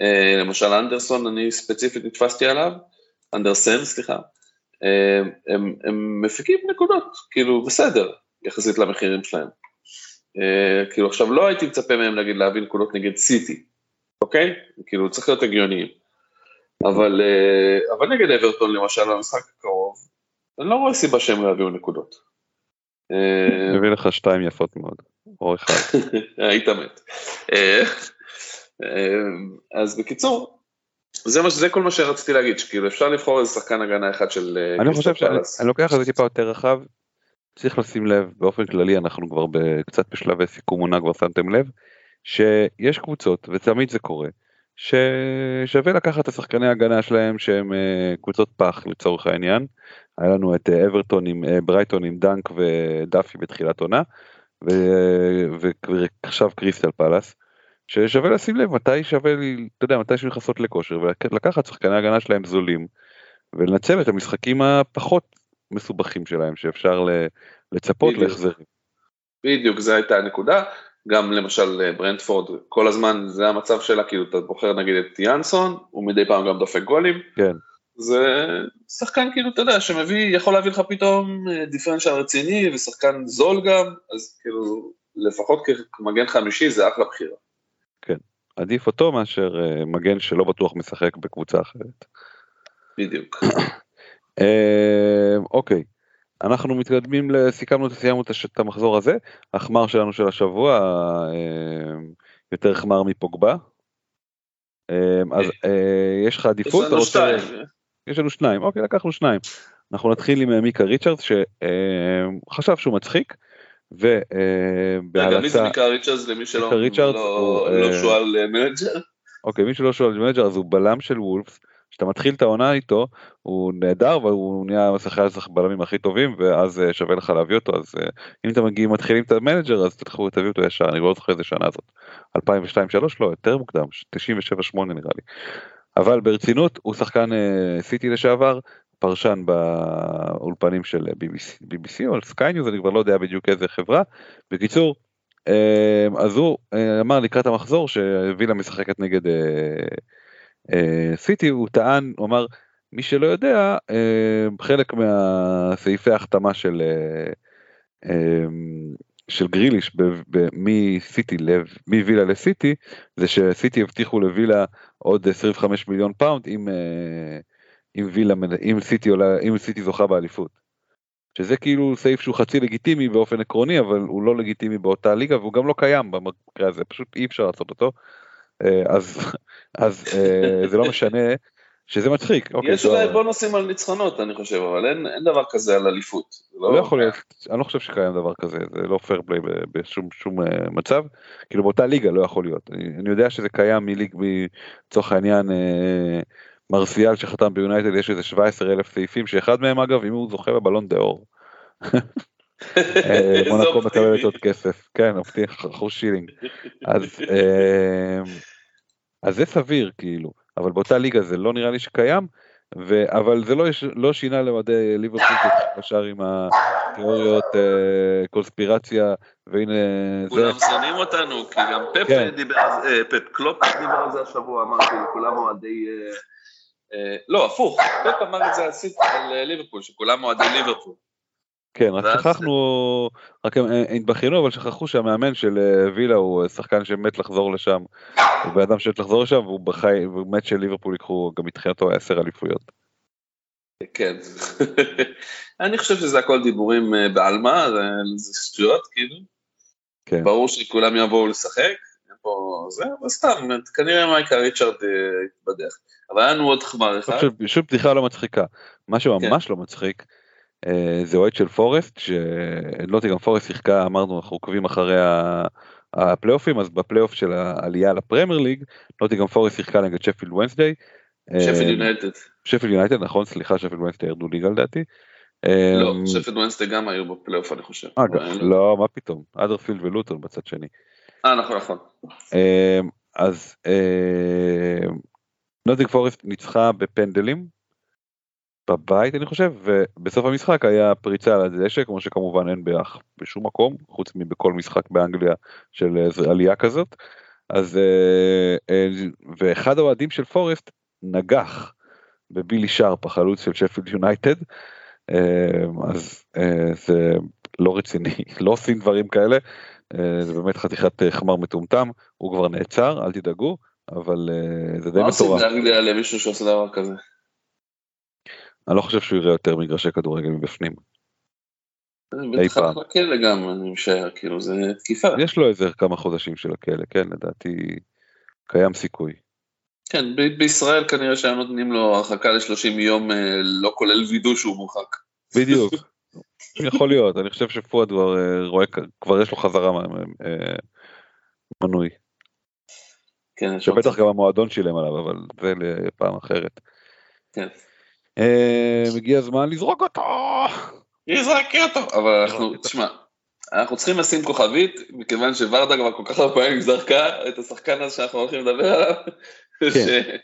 אה, למשל אנדרסון, אני ספציפית נתפסתי עליו, אנדרסן, סליחה, אה, הם, הם מפיקים נקודות, כאילו בסדר, יחסית למחירים שלהם. אה, כאילו עכשיו לא הייתי מצפה מהם להגיד להביא נקודות נגד סיטי, אוקיי? כאילו צריך להיות הגיוניים. אבל, אה, אבל נגד אברטון למשל במשחק הקרוב, אני לא רואה סיבה שהם לא יביאו נקודות. אני מביא לך שתיים יפות מאוד, או אחד. <laughs> היית מת. אה, אז בקיצור, זה, מה, זה כל מה שרציתי להגיד, שכאילו אפשר לבחור איזה שחקן הגנה אחד של אה, אני חושב שאני לוקח את זה טיפה יותר רחב, צריך לשים לב, באופן כללי אנחנו כבר קצת בשלבי סיכום עונה כבר שמתם לב, שיש קבוצות, ותמיד זה קורה, ששווה לקחת את השחקני ההגנה שלהם שהם אה, קבוצות פח לצורך העניין. היה לנו את אה, אברטון עם אה, ברייטון עם דנק ודאפי בתחילת עונה, ועכשיו קריסטל פלאס. ששווה לשים לב מתי שווה לי, אתה יודע, מתי לכסות לכושר ולקחת שחקני הגנה שלהם זולים ולנצל את המשחקים הפחות מסובכים שלהם שאפשר לצפות להחזרים. בדיוק, זו הייתה הנקודה. גם למשל אה, ברנדפורד, כל הזמן זה המצב שלה, כאילו אתה בוחר נגיד את יאנסון, הוא מדי פעם גם דופק גולים. כן. זה שחקן כאילו, אתה יודע, שמביא, יכול להביא לך פתאום דיפרנציאל אה, רציני ושחקן זול גם, אז כאילו, לפחות כמגן חמישי זה אחלה בחירה. כן, עדיף אותו מאשר uh, מגן שלא בטוח משחק בקבוצה אחרת. בדיוק. אוקיי. אנחנו מתקדמים, סיכמנו, סיימנו את המחזור הזה, החמור שלנו של השבוע אה, יותר חמור מפוגבה. אה, אז אה, יש לך עדיפות? יש לנו שתיים. יש לנו שניים, אוקיי, לקחנו שניים. אנחנו נתחיל עם מיקה ריצ'רדס שחשב שהוא מצחיק. ובהלצה... רגע, מי זה מיקה ריצ'רדס למי שלא לא, לא שואל manager? אוקיי, מי שלא שואל manager אז הוא בלם של וולפס. כשאתה מתחיל את העונה איתו, הוא נהדר והוא נהיה אחד הבלמים הכי טובים ואז אה, שווה לך להביא אותו, אז אה, אם אתם מגיעים מתחילים את ה manager אז תלכו תביאו אותו ישר, אני לא זוכר איזה שנה זאת. 2002-2003 לא, יותר מוקדם, 97-8 נראה לי. אבל ברצינות הוא שחקן אה, סיטי לשעבר, פרשן באולפנים של BBC, BBC או Sky News, אני כבר לא יודע בדיוק איזה חברה. בקיצור, אז הוא אמר לקראת המחזור שווילה משחקת נגד סיטי, הוא טען, הוא אמר, מי שלא יודע, חלק מהסעיפי החתמה של של גריליש מסיטי מווילה לסיטי זה שסיטי הבטיחו לווילה עוד 25 מיליון פאונד אם, אה, אם וילה אם סיטי עולה אם סיטי זוכה באליפות. שזה כאילו סעיף שהוא חצי לגיטימי באופן עקרוני אבל הוא לא לגיטימי באותה ליגה והוא גם לא קיים במקרה הזה פשוט אי אפשר לעשות אותו. אה, אז <laughs> אז אה, זה לא משנה שזה מצחיק. אוקיי, יש אולי בונוסים על ניצחונות אני חושב, אבל אין, אין דבר כזה על אליפות. לא, לא יכול להיות, אני לא חושב שקיים דבר כזה, זה לא פייר פליי בשום שום, uh, מצב, כאילו באותה ליגה לא יכול להיות. אני, אני יודע שזה קיים מליג, לצורך העניין, uh, מרסיאל שחתם ביונייטד יש איזה 17 אלף סעיפים, שאחד מהם אגב, אם הוא זוכה בבלון דה אור. <laughs> אה, <laughs> מונקו מקבלת עוד כסף, כן, מבטיח אחוז שילינג. אז, <laughs> אז זה סביר כאילו. אבל באותה ליגה זה לא נראה לי שקיים, ו... אבל זה לא, יש... לא שינה למדי ליברפול <laughs> ישר עם התיאוריות אה, קונספירציה, והנה זה. כולם שונאים אותנו, כי גם פפ כן. דיבר על זה, אה, פפ קלופ דיבר על זה השבוע, אמרתי, כולם אוהדי... אה, אה, לא, הפוך, פפ אמר את זה על ליברפול, שכולם אוהדי ליברפול. כן, רק שכחנו, רק הם התבכיינו, אבל שכחו שהמאמן של אה, וילה הוא אה, שחקן שמת לחזור לשם. הוא בן אדם שמת לחזור לשם, והוא בחי, והוא מת שליברפול ייקחו גם מתחילתו עשר אליפויות. כן, <laughs> אני חושב שזה הכל דיבורים אה, בעלמא, זה שטויות כאילו. כן. ברור שכולם יבואו לשחק, פה זה, אבל סתם, כנראה מיקה ריצ'רדס התבדח. אבל היה לנו עוד חמור אחד. פשוט בדיחה לא מצחיקה. מה שממש כן. לא מצחיק, אה, זה אוהד של פורסט, שנוטינגהאם פורסט שיחקה, אמרנו, אנחנו עוקבים אחרי הפלייאופים, אז בפלייאוף של העלייה לפרמייר ליג, נוטינגהאם פורסט שיחקה נגד שפילד וונסדיי. שפילד יונייטד. שפילד יונייטד, נכון, סליחה, שפילד וונסדיי ירדו ליגה לדעתי. לא, אמ, שפילד וונסדיי גם היו בפלייאוף אני חושב. אגב, לא, מה פתאום, אדרפילד ולוטון בצד שני. אה, נכון, נכון. אמ, אז נוטיג פורסט ניצחה בפנדלים, בבית אני חושב, ובסוף המשחק היה פריצה על הדשא, כמו שכמובן אין באח בשום מקום, חוץ מבכל משחק באנגליה של עלייה כזאת. אז, אה, אה, ואחד האוהדים של פורסט נגח בבילי שרפ, החלוץ של שפילד יונייטד, אה, אז זה לא רציני, <laughs> לא עושים דברים כאלה, זה באמת חתיכת חמר מטומטם, הוא כבר נעצר, אל תדאגו, אבל זה די מטורף. מה עושים באנגליה למישהו שעושה דבר כזה? אני לא חושב שהוא יראה יותר מגרשי כדורגל מבפנים. אי פעם. לכלא גם, אני משער, כאילו זה תקיפה. יש לו איזה כמה חודשים של הכלא, כן, לדעתי קיים סיכוי. כן, ב- בישראל כנראה שהיו נותנים לו הרחקה ל-30 יום, אה, לא כולל וידוא שהוא מורחק. בדיוק. <laughs> יכול להיות, אני חושב שפואד כבר אה, רואה, כבר יש לו חזרה אה, מנוי. כן, שבטח גם המועדון שילם עליו, אבל זה לפעם אחרת. כן. מגיע אה, הזמן לזרוק אותו. יזרק אותו. אבל אנחנו, תשמע, אנחנו צריכים לשים כוכבית, מכיוון שוורדה כבר כל כך הרבה פעמים זרקה את השחקן הזה שאנחנו הולכים לדבר עליו. כן.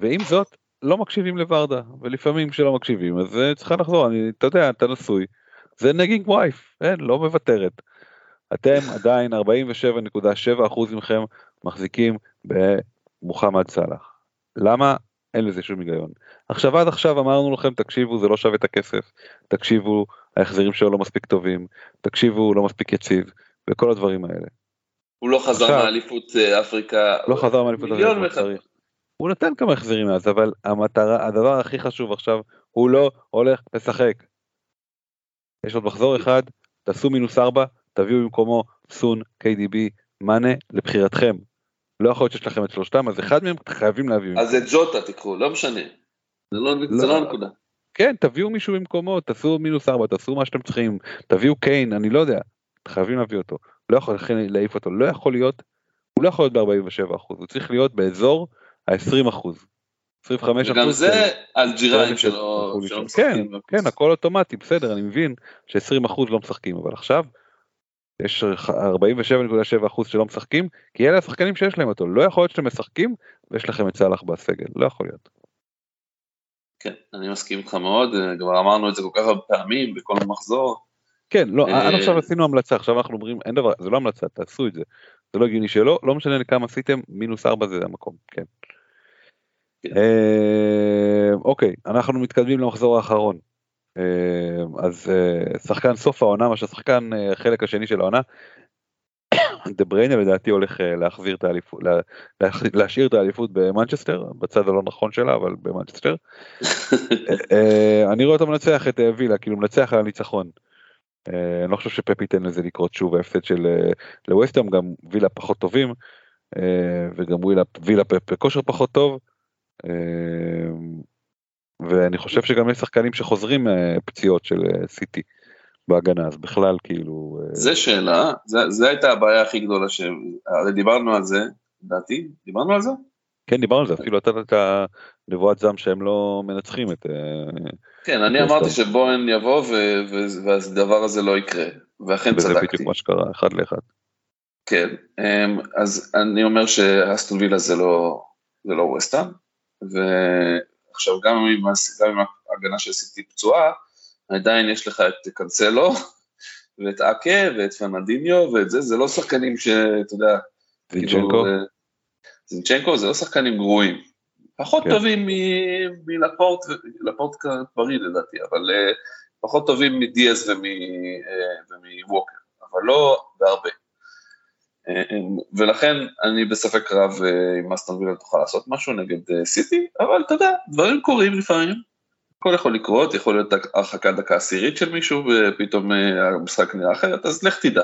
ועם זאת, לא מקשיבים לוורדה, ולפעמים כשלא מקשיבים, אז אה, צריכה לחזור, אני, אתה יודע, אתה נשוי, זה נגינג וייף, אין, לא מוותרת. אתם <laughs> עדיין 47.7% מכם מחזיקים במוחמד סאלח. למה? אין לזה שום היגיון. עכשיו עד עכשיו אמרנו לכם תקשיבו זה לא שווה את הכסף, תקשיבו ההחזרים שלו לא מספיק טובים, תקשיבו הוא לא מספיק יציב וכל הדברים האלה. הוא לא חזר מאליפות אה, אפריקה. לא חזר מאליפות אפריקה, הוא נותן כמה החזרים מאז אבל המטרה הדבר הכי חשוב עכשיו הוא לא הולך לשחק. יש עוד מחזור אחד תעשו מינוס ארבע תביאו במקומו סון KDB מאנה לבחירתכם לא יכול להיות שיש לכם את שלושתם, אז אחד מהם חייבים להביא. אז את ג'וטה תיקחו, לא משנה. זה לא, לא, זה לא הנקודה. כן, תביאו מישהו במקומו, תעשו מינוס ארבע, תעשו מה שאתם צריכים, תביאו קיין, אני לא יודע, חייבים להביא אותו. לא יכול להעיף אותו, לא יכול להיות, הוא לא יכול להיות ב-47 הוא צריך להיות באזור ה-20 25 וגם זה על ג'יריים שלא משחקים. כן, כן, הכל אוטומטי, בסדר, אני מבין ש-20 לא משחקים, אבל עכשיו יש 47.7% שלא משחקים, כי אלה השחקנים שיש להם אותו, לא יכול להיות שאתם משחקים ויש לכם את סאלח בסגל, לא יכול להיות. כן, אני מסכים איתך מאוד, כבר אמרנו את זה כל כך הרבה פעמים בכל המחזור, כן, לא, אה, עד עכשיו עשינו המלצה, עכשיו אנחנו אומרים, אין דבר, זה לא המלצה, תעשו את זה. זה לא הגיוני שלא, לא משנה כמה עשיתם, מינוס ארבע זה המקום, כן. כן. אה, אוקיי, אנחנו מתקדמים למחזור האחרון. אה, אז אה, שחקן סוף העונה, מה ששחקן אה, החלק השני של העונה, <coughs> דה בריינה לדעתי הולך להחזיר את האליפות, להשאיר את האליפות במנצ'סטר, בצד הלא נכון שלה, אבל במנצ'סטר. <laughs> אני רואה אותו מנצח את וילה, כאילו מנצח על הניצחון. אני לא חושב שפפ ייתן לזה לקרות שוב, ההפסד של לווסטהאם, גם וילה פחות טובים, וגם וילה, וילה בכושר פחות טוב. אה, ואני חושב שגם יש שחקנים שחוזרים אה, פציעות של אה, סיטי בהגנה, אז בכלל כאילו... אה, זה שאלה, זה- זה הייתה הבעיה הכי גדולה, ש- הרי דיברנו על זה, לדעתי, דיברנו על זה? כן, דיברנו על זה, אפילו נתת את הנבואת זעם שהם לא מנצחים את... אה, כן, אני אמרתי. שבוהן יבוא והדבר הזה לא יקרה, ואכן וזה צדקתי. בדיוק מה שקרה, אחד לאחד. כן, אמ, אז אני אומר שאסטון וילה זה לא, זה לא ווסטהאם, ועכשיו גם אם, גם אם ההגנה של סיטי פצועה, עדיין יש לך את קנסלו, ואת אקה, ואת פרננדיניו, ואת זה, זה לא שחקנים שאתה יודע, זינצ'נקו? כאילו, אה, זינצ'נקו זה לא שחקנים גרועים, פחות כן. טובים מלפורט, לפורט בריא לדעתי, אבל אה, פחות טובים מדיאז אה, ומווקר, אבל לא בהרבה. ולכן אני בספק רב אה, אם אסטון וילה תוכל לעשות משהו נגד אה, סיטי, אבל אתה יודע, דברים קורים לפעמים, הכל יכול לקרות, יכול להיות הרחקה דקה עשירית של מישהו ופתאום אה, המשחק נראה אחרת, אז לך תדע.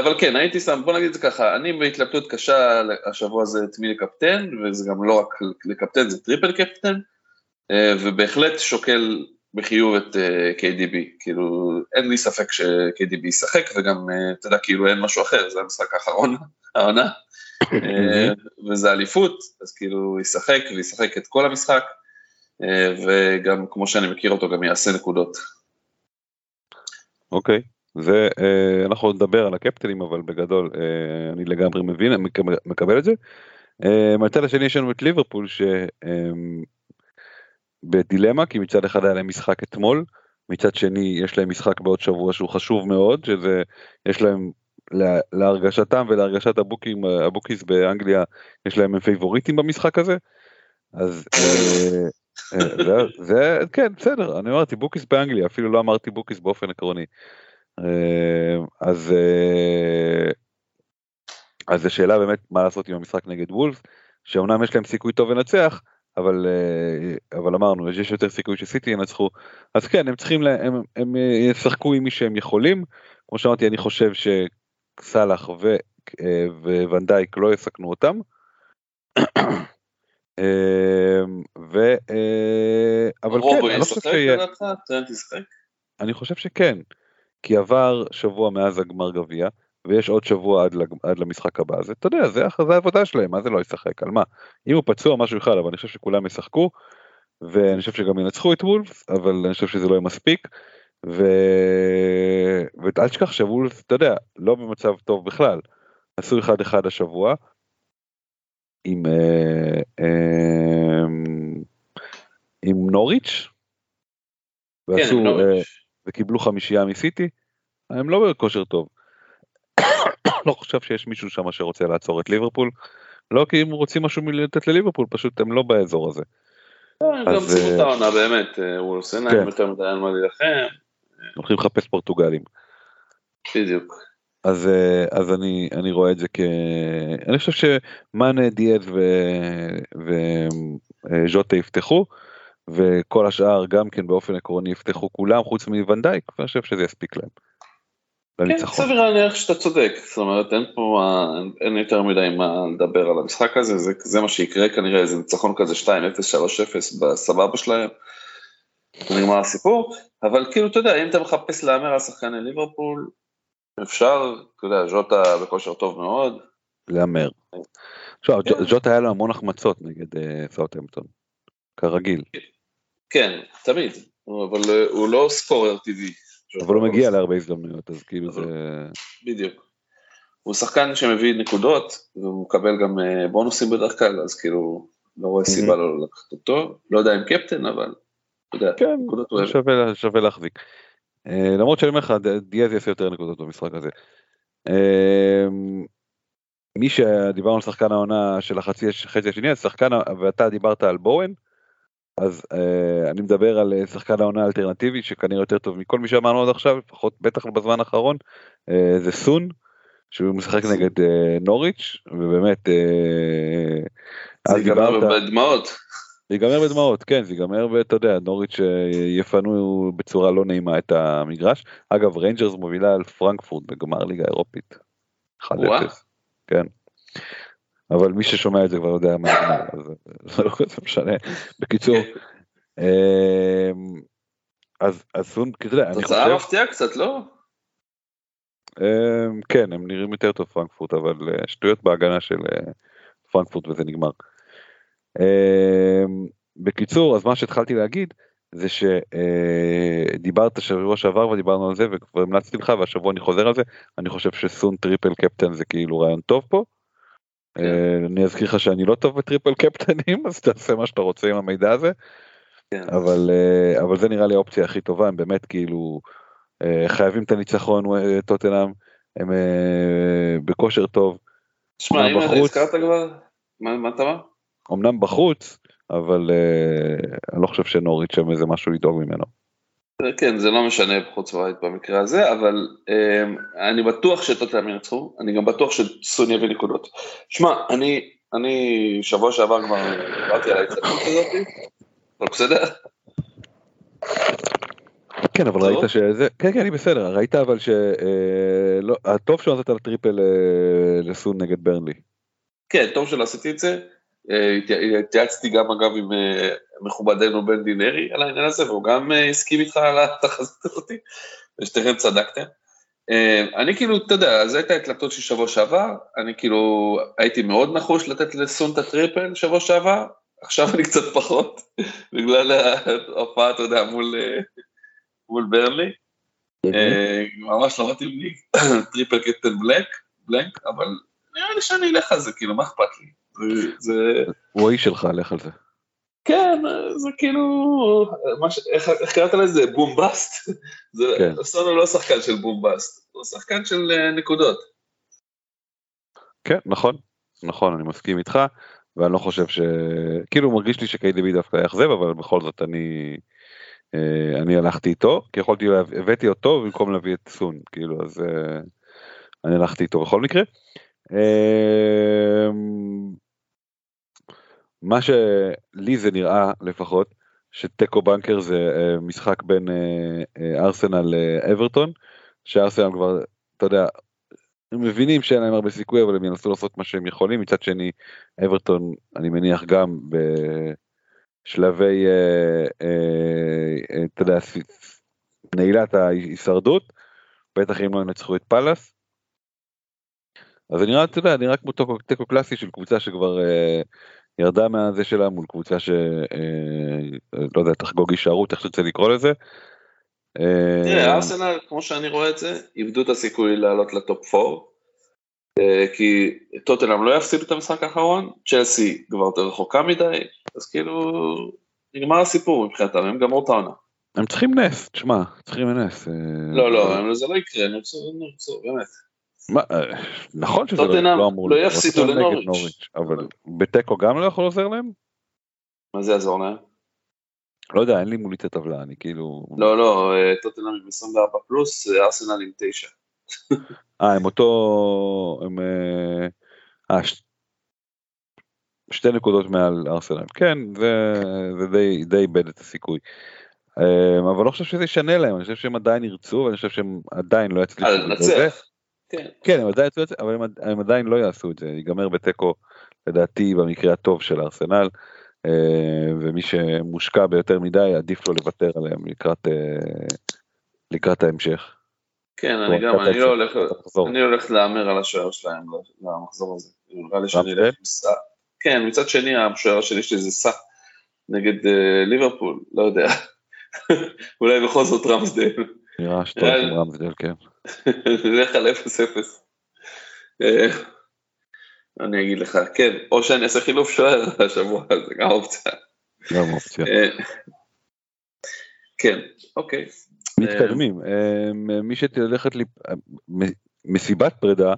אבל כן, הייתי שם, בוא נגיד את זה ככה, אני בהתלבטות קשה השבוע הזה את מי לקפטן, וזה גם לא רק לקפטן, זה triple captain, ובהחלט שוקל בחיוב את אה, KDB, כאילו אין לי ספק ש-KDB ישחק, וגם, אה, אתה יודע, כאילו אין משהו אחר, זה המשחק האחרון, <laughs> העונה, אה, וזה אליפות, אז כאילו ישחק, וישחק את כל המשחק, וגם כמו שאני מכיר אותו, גם יעשה נקודות. אוקיי, זה, אה, אנחנו נדבר על הקפטנים, אבל בגדול אה, אני לגמרי מבין, מקבל, את זה. מהצד השני יש לנו את ליברפול שבדילמה, כי מצד אחד היה להם משחק אתמול, מצד שני יש להם משחק בעוד שבוע שהוא חשוב מאוד, שזה, יש להם לה, להרגשתם ולהרגשת הבוקים, ה bookies באנגליה, יש להם הם פייבוריטים במשחק הזה, אז אה, אה, זה, זה, כן, בסדר, אני אמרתי bookies באנגליה, אפילו לא אמרתי bookies באופן עקרוני. אה, אז אז זו שאלה באמת מה לעשות עם המשחק נגד וולבס, שאומנם יש להם סיכוי טוב לנצח, אבל, אה, אבל אמרנו, יש יותר סיכוי שסיטי ינצחו, אז כן, הם צריכים, לה- הם, הם אה, ישחקו עם מי שהם יכולים, כמו שאמרתי, אני חושב שסאלח ו- אה, וונדייק לא יסכנו אותם. <coughs> אה, ו... אבל כן, אני לא חושב שיהיה... אני חושב שכן, כי עבר שבוע מאז הגמר גביע, ויש עוד שבוע עד. עד למשחק הבא, אז אתה יודע, זה, זה העבודה שלהם, מה זה לא ישחק, על מה? אם הוא פצוע משהו אחד, אבל אני חושב שכולם ישחקו, ואני חושב שגם ינצחו את וולף, אבל אני חושב שזה לא יהיה מספיק, ו... ואל תשכח שוולף, אתה יודע, לא במצב טוב בכלל, עשו אחד אחד השבוע, עם, אה, אה, עם נוריץ', כן, ועשו, לא, אה, וקיבלו חמישייה מסיטי, הם לא בכושר טוב. לא חושב שיש מישהו שם שרוצה לעצור את ליברפול, לא כי הם רוצים משהו לתת לליברפול, פשוט הם לא באזור הזה. הם גם סיימו את אה, העונה באמת, אה, הוא עושה כן. להם יותר מדי על מה להילחם, הולכים לחפש פורטוגלים. בדיוק. אז, אה, אז אני, אני רואה את זה כ... אני חושב שמאנה, דיאז וז'וטה יפתחו, וכל השאר גם כן באופן עקרוני יפתחו כולם, חוץ מוונדייק, ואני חושב שזה יספיק להם. כן, לניצחון. סביר להניח שאתה צודק, זאת אומרת אין פה, אין- יותר מדי מה לדבר על המשחק הזה, זה, זה מה שיקרה כנראה, איזה ניצחון כזה 2-0, 3-0 בסבבה שלהם, נגמר הסיפור, אבל כאילו אתה יודע, אם אתה מחפש להמר על שחקני ליברפול, אפשר, אתה יודע, ז'וטה בכושר טוב מאוד, להמר. עכשיו, כן. ג'וטה היה לו המון החמצות נגד אה, סאוטהמפטון, כרגיל, כן, תמיד, אבל אה, הוא לא סקורר טבעי. אבל הוא מגיע להרבה הזדמנויות, אז כאילו זה... בדיוק. הוא שחקן שמביא נקודות, והוא מקבל גם אה, בונוסים בדרך כלל, אז כאילו, לא רואה סיבה לא לקחת אותו. לא יודע אם קפטן, אבל, אתה יודע, כן, נקודות הוא אוהב. שווה, להחזיק. אה, למרות שאני אומר לך, דיאז יעשה יותר נקודות במשחק הזה. אה, מי שדיברנו על שחקן העונה של החצי השני, אז שחקן, ואתה דיברת על בואן, אז אה, אני מדבר על שחקן העונה האלטרנטיבי שכנראה יותר טוב מכל מי שאמרנו עד עכשיו, לפחות בטח בזמן האחרון, אה, זה סון, שהוא משחק נגד אה, נוריץ', ובאמת... אה, זה ייגמר בדמעות. זה ייגמר בדמעות, כן, זה ייגמר, ואתה יודע, נוריץ' יפנו בצורה לא נעימה את המגרש. אגב, ריינג'רס מובילה על פרנקפורט בגמר ליגה אירופית. 1-0. כן. אבל מי ששומע את זה כבר יודע מה נגמר, אז זה לא כזה משנה. בקיצור, אמ, אז סון, אתה יודע, אני חושב... תוצאה מפתיעה קצת, לא? אמ, כן, הם נראים יותר טוב פרנקפורט, אבל אה, שטויות בהגנה של אה, פרנקפורט וזה נגמר. אמ, בקיצור, אז מה שהתחלתי להגיד, זה שדיברת שבוע שעבר ודיברנו על זה וכבר המלצתי לך והשבוע אני חוזר על זה אני חושב שסון triple captain זה כאילו רעיון טוב פה. כן. אה, אני אזכיר לך שאני לא טוב ב triple קפטנים <laughs> אז תעשה מה שאתה רוצה עם המידע הזה. כן. אבל אה, אבל זה נראה לי האופציה הכי טובה הם באמת כאילו אה, חייבים את הניצחון טוטנאם הם בכושר טוב. שמע אם הזכרת כבר מה אתה אומר? אמנם בחוץ אבל אני לא חושב שנוריץ' שם איזה משהו לדאוג ממנו. כן, זה לא משנה חוץ בית במקרה הזה, אבל um, אני בטוח שטוטנאם ינצחו, אני גם בטוח שסון יביא נקודות. שמע, אני, אני שבוע שעבר כבר דיברתי על ההצטרפות הזאת, לא בסדר? כן, אבל ראית שזה, כן, כן, אני בסדר, ראית אבל שלא, הטוב שלא נתת לטריפל אה, לסון נגד ברנלי. כן, טוב שלא עשיתי את זה. התייעצתי גם אגב עם אה, מכובדנו בן דינרי על העניין הזה, והוא גם אה, הסכים איתך על התחזית הזאת, ושתיכם צדקתם. אה, אני כאילו, אתה יודע, זו הייתה התלבטות של שבוע שעבר, אני כאילו הייתי מאוד נחוש לתת לסון את ה triple שבוע שעבר, עכשיו אני קצת פחות, <laughs> בגלל ההופעה, אתה יודע, מול, מול ברנלי. ממש לא מתאים לי <clears throat> triple captain בלק, blank, אבל נראה לי שאני אלך על זה, כאילו, מה אכפת לי? זה... הוא האיש שלך, לך על זה. כן, זה כאילו, ש... איך, איך קראת לזה? bombast? זה, כן. סון הוא לא שחקן של bombast, הוא שחקן של אה, נקודות. כן, נכון, נכון, אני מסכים איתך, ואני לא חושב ש... כאילו מרגיש לי ש-KDB דווקא יאכזב, אבל בכל זאת אני... אה, אני הלכתי איתו, כי יכולתי, הבאתי אותו במקום להביא את סון, כאילו, אז אה, אני הלכתי איתו בכל מקרה. מה שלי זה נראה לפחות, שתיקו בנקר זה אה, משחק בין אה, אה, ארסנל לאברטון, שארסנל כבר, אתה יודע, הם מבינים שאין להם הרבה סיכוי אבל הם ינסו לעשות מה שהם יכולים, מצד שני אברטון אני מניח גם בשלבי, אתה יודע, נעילת ההישרדות, בטח אם לא ינצחו את פאלאס. אז זה נראה, אתה יודע, נראה כמו תיקו קלאסי של קבוצה שכבר ירדה מהזה שלה מול קבוצה שלא אה, יודע, תחגוג הישארות, איך שרוצה לקרוא לזה. אה, תראה, ארסנל, כמו שאני רואה את זה, איבדו את הסיכוי לעלות לטופ 4, אה, כי טוטנאם לא יפסידו את המשחק האחרון, צ'לסי כבר יותר רחוקה מדי, אז כאילו, נגמר הסיפור מבחינתם, הם גמרו את העונה. הם צריכים נס, תשמע, צריכים נס. לא, לא, זה לא יקרה, הם ירצו, באמת. אה, נכון שזה לא, לא אמור לא יפסידו לנוריץ', אבל בתיקו גם לא יכול לעוזר להם? מה זה יעזור להם? לא יודע, אין לי מולי את הטבלה, אני כאילו... לא, לא, אה, טוטנאם עם 24 פלוס, אה, ארסנל עם 9. אה, הם אותו... הם... אה. שתי נקודות מעל ארסנל. כן, זה, זה די, די איבד את הסיכוי. אבל לא חושב שזה ישנה להם, אני חושב שהם עדיין ירצו, ואני חושב שהם עדיין לא יצליחו. לנצח. כן. כן, הם עדיין אבל הם, הם עדיין לא יעשו את זה, ייגמר בתיקו לדעתי במקרה הטוב של ארסנל, אה, ומי שמושקע ביותר מדי עדיף לו לוותר עליהם לקראת, אה, לקראת ההמשך. כן, אני גם, אני לא הולך, אני הולך להמר על השוער שלהם למחזור הזה, נראה לי שאני אלך עם סע. כן, מצד שני השוער שלי שלי זה סע נגד אה, ליברפול, לא יודע, <laughs> אולי בכל זאת רמסדל. נראה הולך עם רמסדל, כן. נלך על 0-0. אה, אני אגיד לך, כן, או שאני אעשה חילוף שוער השבוע, זה גם אופציה. גם אופציה. אה, כן, אוקיי. מתקדמים. אה, מי שתערוך מסיבת פרידה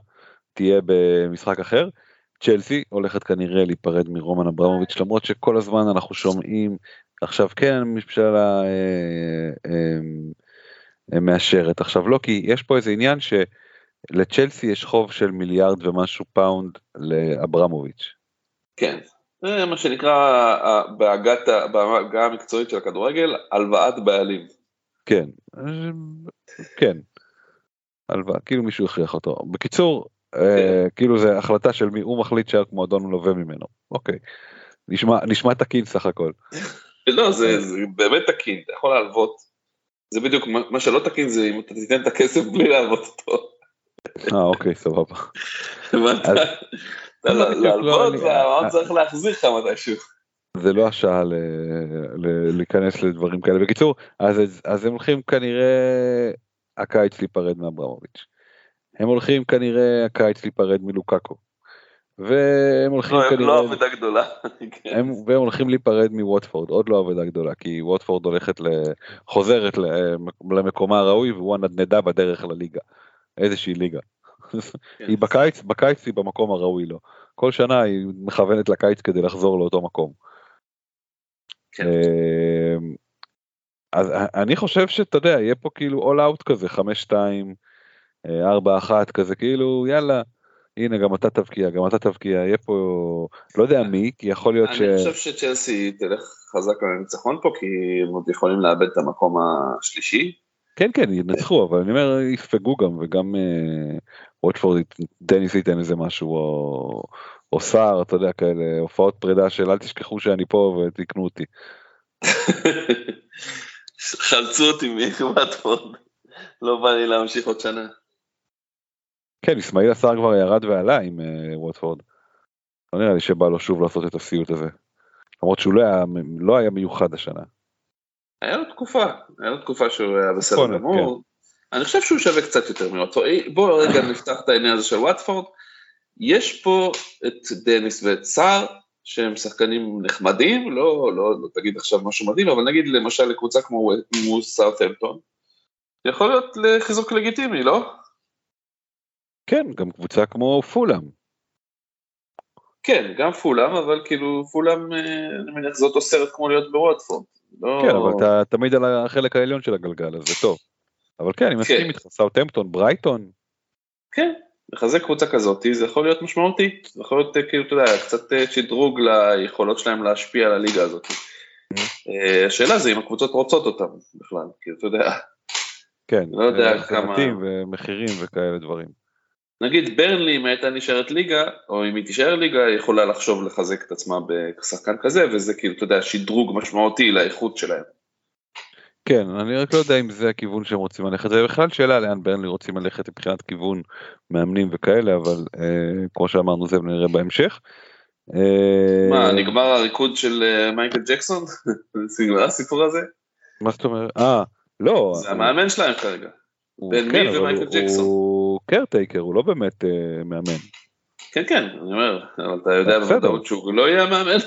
תהיה במשחק אחר. צ'לסי הולכת כנראה להיפרד מרומן אברמוביץ' למרות שכל הזמן אנחנו שומעים עכשיו כן הממשלה אה, אה, אה, מאשרת עכשיו לא כי יש פה איזה עניין שלצ'לסי יש חוב של מיליארד ומשהו פאונד לאברמוביץ'. כן, זה מה שנקרא בעגה המקצועית של הכדורגל הלוואת בעלים. כן, כן, הלוואה, כאילו מישהו הכריח אותו. בקיצור, כן. אה, כאילו זה החלטה של מי הוא מחליט שהמועדון מלווה ממנו. אוקיי, נשמע, נשמע תקין סך הכל. <laughs> לא, זה, זה באמת תקין, אתה יכול להלוות. זה בדיוק, מה שלא תקין זה אם אתה תיתן את הכסף בלי להלוות אותו. אה, אוקיי, סבבה. להלוות, צריך להחזיר לך מתישהו. זה לא השעה להיכנס לדברים כאלה. בקיצור, אז, אז הם הולכים כנראה הקיץ להיפרד מאברמוביץ'. הם הולכים כנראה הקיץ להיפרד מלוקקו. והם הולכים לא, כנראה... לא אבדה גדולה. <laughs> הם, והם הולכים להיפרד מווטפורד, עוד לא אבדה גדולה, כי ווטפורד הולכת, ל... חוזרת למקומה הראוי והוא הנדנדה בדרך לליגה. איזושהי ליגה. כן. היא בקיץ, בקיץ היא במקום הראוי לו. כל שנה היא מכוונת לקיץ כדי לחזור לאותו מקום. כן. אמ, אז אני חושב שאתה יודע, יהיה פה כאילו all out כזה, 5-2, 4-1 כזה, כאילו יאללה. הנה גם אתה תבקיע, גם אתה תבקיע, יהיה פה, לא יודע מי, כי יכול להיות ש... אני חושב שצ'לסי תלך חזק על הניצחון פה, כי הם עוד יכולים לאבד את המקום השלישי. כן, כן, ינצחו, אבל אני אומר, יספגו גם, וגם אה, ווטפורד, דניס ייתן איזה משהו, או, או סער, אתה יודע, כאלה, הופעות פרידה של אל תשכחו שאני פה ותקנו אותי. <laughs> חלצו אותי מווטפורד, לא בא לי להמשיך עוד שנה. כן, אסמאעיל עשר כבר ירד ועלה עם uh, ווטפורד. לא נראה לי שבא לו שוב לעשות את הסיוט הזה. למרות שהוא לא היה, לא היה מיוחד השנה. היה לו תקופה, היה לו תקופה שהוא היה בסדר גמור. כן. אני חושב שהוא שווה קצת יותר מווטפורד. בואו רגע נפתח את העניין הזה של ווטפורד. יש פה את דניס ואת סער, שהם שחקנים נחמדים, לא, לא, לא תגיד עכשיו משהו מדהים, אבל נגיד למשל לקבוצה כמו סאוטהמפטון, יכול להיות לחיזוק לגיטימי, לא? כן, גם קבוצה כמו פולאם. כן, גם פולאם, אבל כאילו פולאם, אה, אני מניח זה אותו סרט כמו להיות בוואטפורד. לא... כן, אבל אתה תמיד על החלק העליון של הגלגל, אז זה טוב. אבל כן, אני מסכים כן. איתך, סאוטהמפטון, ברייטון. כן, לחזק קבוצה כזאת, זה יכול להיות משמעותי, זה יכול להיות אה, כאילו, אתה יודע, קצת אה, שדרוג ליכולות שלהם להשפיע על הליגה הזאת. Mm-hmm. השאלה זה אם הקבוצות רוצות אותם בכלל, כאילו, אתה יודע. כן, לא יודע כמה... ומחירים וכאלה דברים. נגיד ברנלי אם הייתה נשארת ליגה, או אם היא תישאר ליגה, היא יכולה לחשוב לחזק את עצמה בשחקן כזה, וזה כאילו, אתה יודע, שדרוג משמעותי לאיכות שלהם. כן, אני רק לא יודע אם זה הכיוון שהם רוצים ללכת, זה בכלל שאלה לאן ברנלי רוצים ללכת מבחינת כיוון מאמנים וכאלה, אבל אה, כמו שאמרנו זה נראה בהמשך. אה, מה, נגמר הריקוד של אה, מייקל ג'קסון? <laughs> נגמר הסיפור הזה? מה זאת אומרת? אה, לא. זה המאמן שלהם כרגע. בין כן, מי ומייקל ג'קסון. קרטייקר, הוא לא באמת uh, מאמן. כן, כן, אני אומר, אבל אתה יודע בוודאות שהוא לא יהיה מאמן.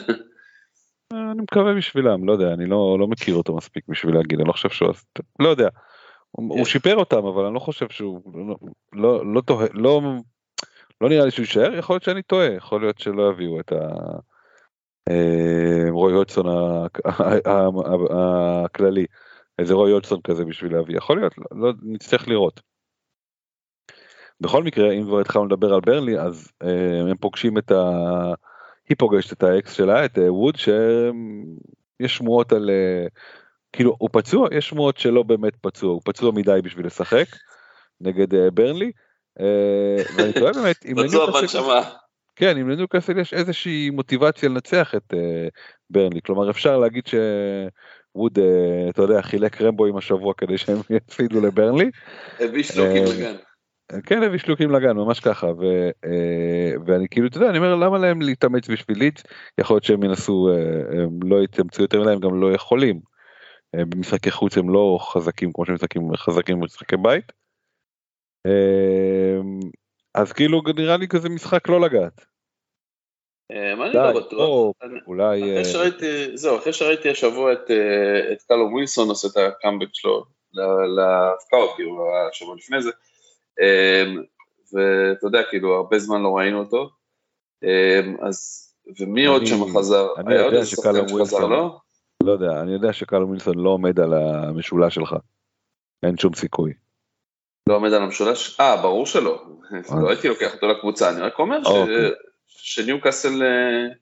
אה, אני מקווה בשבילם, לא יודע, אני לא, לא מכיר אותו מספיק בשביל להגיד, אני לא חושב שהוא, לא יודע, הוא, הוא שיפר אותם, אבל אני לא חושב שהוא, לא, לא, לא, תוה, לא, לא נראה לי שהוא יישאר, יכול להיות שאני טועה, יכול להיות שלא יביאו את ה... אה, רוי הודסון הכללי. איזה רוי אולסון כזה בשביל להביא, יכול להיות, לא, לא נצטרך לראות. בכל מקרה, אם כבר התחלנו לדבר על ברלי, אז אה, הם פוגשים את ה... היא פוגשת את האקס שלה, את אה, ווד, שיש שמועות על... אה, כאילו, הוא פצוע? יש שמועות שלא באמת פצוע, הוא פצוע מדי בשביל לשחק נגד אה, ברנלי. אה, ואני באמת, אם פצוע בנשמה. כן, אם לניוקאסל יש איזושהי מוטיבציה לנצח את אה, ברנלי, כלומר אפשר להגיד ש... ווד, אה, אתה יודע, חילק רמבו עם השבוע כדי שהם <laughs> יפסידו לברנלי. הביא שלוקים לגן. כן, הביא שלוקים לגן, ממש ככה, ו, אה, ואני כאילו, אתה יודע, אני אומר, למה להם להתאמץ בשביל ליץ? יכול להיות שהם ינסו, הם לא יתאמצו יותר מדי, הם גם לא יכולים. במשחקי חוץ הם לא חזקים כמו שהם משחקים חזקים במשחקי בית. אז כאילו נראה לי כזה משחק לא לגעת. אה, אני לא בטוח. אולי... זהו, אחרי שראיתי השבוע את אה, קלום ווילסון עושה את הקאמבק שלו להפקעות, כאילו, השבוע לפני זה. אמ, ואתה יודע, כאילו, הרבה זמן לא ראינו אותו. אמ, אז, ומי עוד שם חזר? אני יודע שקלום ווילסון, לא? לא יודע, אני יודע שקלום ווילסון לא עומד על המשולש שלך. אין שום סיכוי. לא עומד על המשולש? אה, ברור שלא. לא הייתי לוקח אותו לקבוצה, אני רק אומר אוקיי. שניוקאסל, אה,